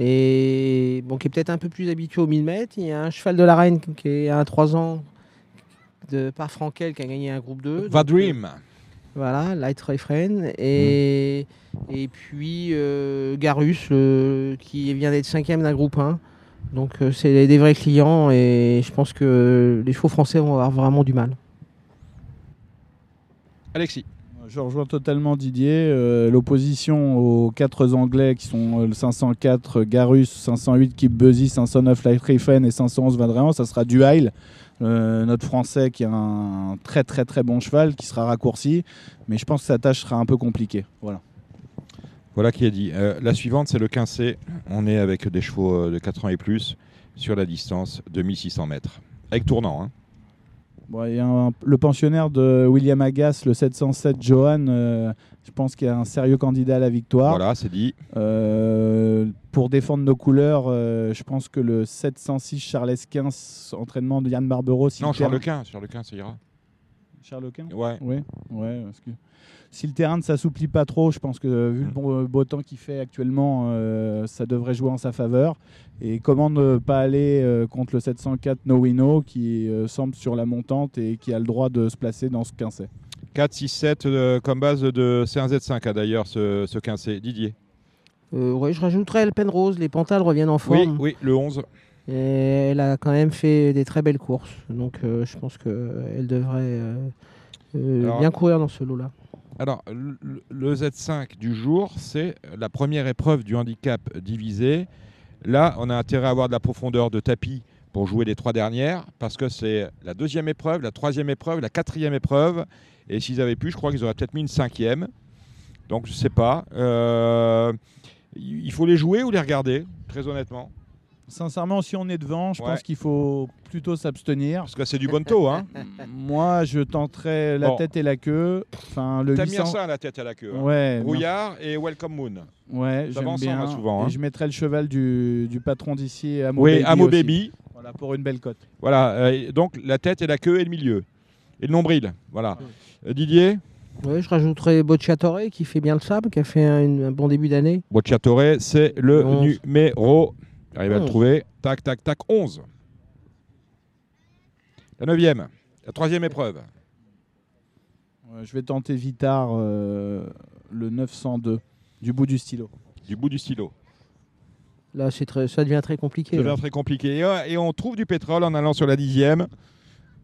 Et bon, qui est peut-être un peu plus habitué aux 1000 mètres. Il y a un cheval de la reine qui est à 3 ans de par Frankel qui a gagné un groupe 2. Va Dream. Voilà, Light Refrain. Et, et puis euh, Garus, euh, qui vient d'être cinquième d'un groupe 1. Donc euh, c'est des vrais clients et je pense que les chevaux français vont avoir vraiment du mal. Alexis. Je rejoins totalement Didier. Euh, L'opposition aux quatre Anglais qui sont le 504 Garus, 508 Keep Buzzy, 509 Light Riffen et 511 Vadréan, ça sera Duhail. Euh, notre français qui a un très très très bon cheval qui sera raccourci, mais je pense que sa tâche sera un peu compliquée. Voilà. Qui est dit. Euh, la suivante, c'est le 15C. On est avec des chevaux euh, de 4 ans et plus sur la distance de 1600 mètres. Avec tournant. hein. Bon, il y a un- le pensionnaire de William Agas, le 707 Johan, euh, je pense qu'il y a un sérieux candidat à la victoire. Voilà, c'est dit. Euh, pour défendre nos couleurs, euh, je pense que le 706 Charles 15, entraînement de Yann Barbero. si Non, Charles Quint. Charles Quint, ça ira. Charles Quint Ouais. Oui, ouais, parce que si le terrain ne s'assouplit pas trop, je pense que vu le Mm. bon, beau temps qu'il fait actuellement, euh, ça devrait jouer en sa faveur. Et comment ne pas aller euh, contre le 704 No Wino qui euh, semble sur la montante et qui a le droit de se placer dans ce 15 4, 6, 7 euh, comme base de C1Z5 hein, d'ailleurs, ce, ce 15C. Didier? Euh, ouais, je rajouterais le Penrose, les Pantales reviennent en Oui, forme. oui, le 11. Et elle a quand même fait des très belles courses. Donc euh, je pense qu'elle devrait euh, euh, Alors- bien courir dans ce lot-là. Alors, le, le Z5 du jour, c'est la première épreuve du handicap divisé. Là, on a intérêt à avoir de la profondeur de tapis pour jouer les trois dernières, parce que c'est la deuxième épreuve, la troisième épreuve, la quatrième épreuve. Et s'ils avaient pu, je crois qu'ils auraient peut-être mis une cinquième. Donc, je ne sais pas. Euh, il faut les jouer ou les regarder, très honnêtement Sincèrement, si on est devant, je Ouais. pense qu'il faut plutôt s'abstenir. Parce que c'est du bonto, hein Moi, je tenterai la Bon. tête et la queue. Enfin, le T'as 800... mis ça à la tête et à la queue. hein. Ouais, Brouillard et Welcome Moon. Ouais, j'aime ensemble, bien. hein, souvent, hein. Et je mettrai le cheval du, du patron d'ici, Amo Oui, Baby. Amo aussi. Baby. Voilà, pour une belle cote. Voilà, euh, donc la tête et la queue et le milieu. Et le nombril, voilà. Euh, Didier Ouais, je rajouterais Bocciatore qui fait bien le sable, qui a fait un, un bon début d'année. Bocciatore, c'est le numéro. J'arrive à le trouver. Tac, tac, tac, 11. La neuvième, la troisième épreuve. Je vais tenter Vitar, euh, le 902. du bout du stylo. Du bout du stylo. Là, c'est très, ça devient très compliqué. Ça là. devient très compliqué. Et, euh, et on trouve du pétrole en allant sur la dixième.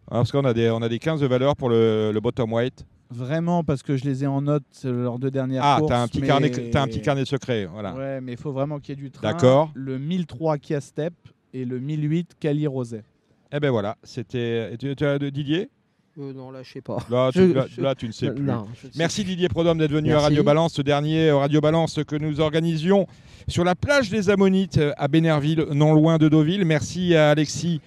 Ah, Parce qu'on a des, on a des 15 de valeur pour le, le bottom weight. Vraiment, parce que je les ai en note euh, leurs deux dernières Ah, courses. t'as un, petit mais- carnet, t'as un petit carnet secret. Voilà. Ouais, mais il faut vraiment qu'il y ait du train. D'accord. Le 1003 Kia Step et le 1008 Cali Rosé. Eh ben voilà, c'était. Tu, tu as de Didier? Euh, non, là, je sais pas. là tu, Je- là, je- là, tu ne sais plus. non, je ne sais Merci Didier Prodhomme d'être venu à. Radio Balance, ce dernier Radio Balance que nous organisions sur la plage des Ammonites euh, à Bénerville, non loin de Deauville. Merci à Alexis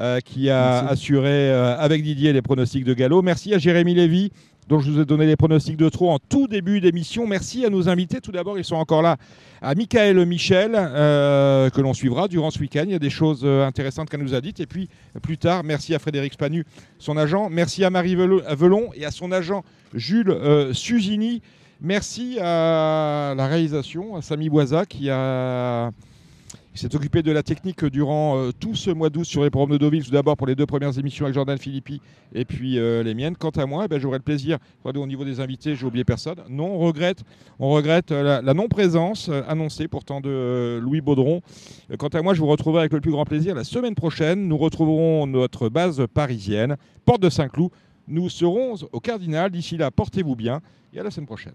euh, qui a Merci. assuré euh, avec Didier les pronostics de galop. Merci à Jérémy Lévy dont je vous ai donné les pronostics de trop en tout début d'émission. Merci à nos invités. Tout d'abord, ils sont encore là. À Michael Michel, euh, que l'on suivra durant ce week-end. Il y a des choses euh, intéressantes qu'elle nous a dites. Et puis, plus tard, merci à Frédéric Spanu, son agent. Merci à Marie Velo- Velon et à son agent Jules euh, Suzini. Merci à la réalisation, à Samy Boisa qui a qui s'est occupé de la technique durant euh, tout ce mois d'août sur les programmes de Deauville, tout d'abord pour les deux premières émissions avec Jordan Philippi et puis euh, les miennes. Quant à moi, eh ben, j'aurai le plaisir, au niveau des invités, j'ai oublié personne. Non, on regrette, on regrette euh, la, non-présence annoncée pourtant de Louis Baudron. Quant à moi, je vous retrouverai avec le plus grand plaisir la semaine prochaine. Nous retrouverons notre base parisienne, Porte de Saint-Cloud. Nous serons au Cardinal. D'ici là, portez-vous bien et à la semaine prochaine.